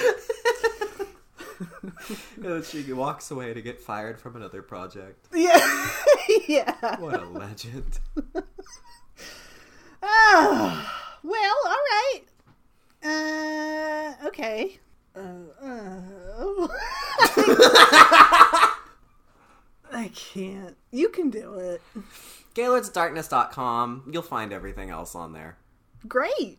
And she walks away to get fired from another project. Yeah. yeah. What a legend. Ah, well, all right. Uh, okay. Uh, uh, I can't. You can do it. GaylordsDarkness.com. You'll find everything else on there. Great.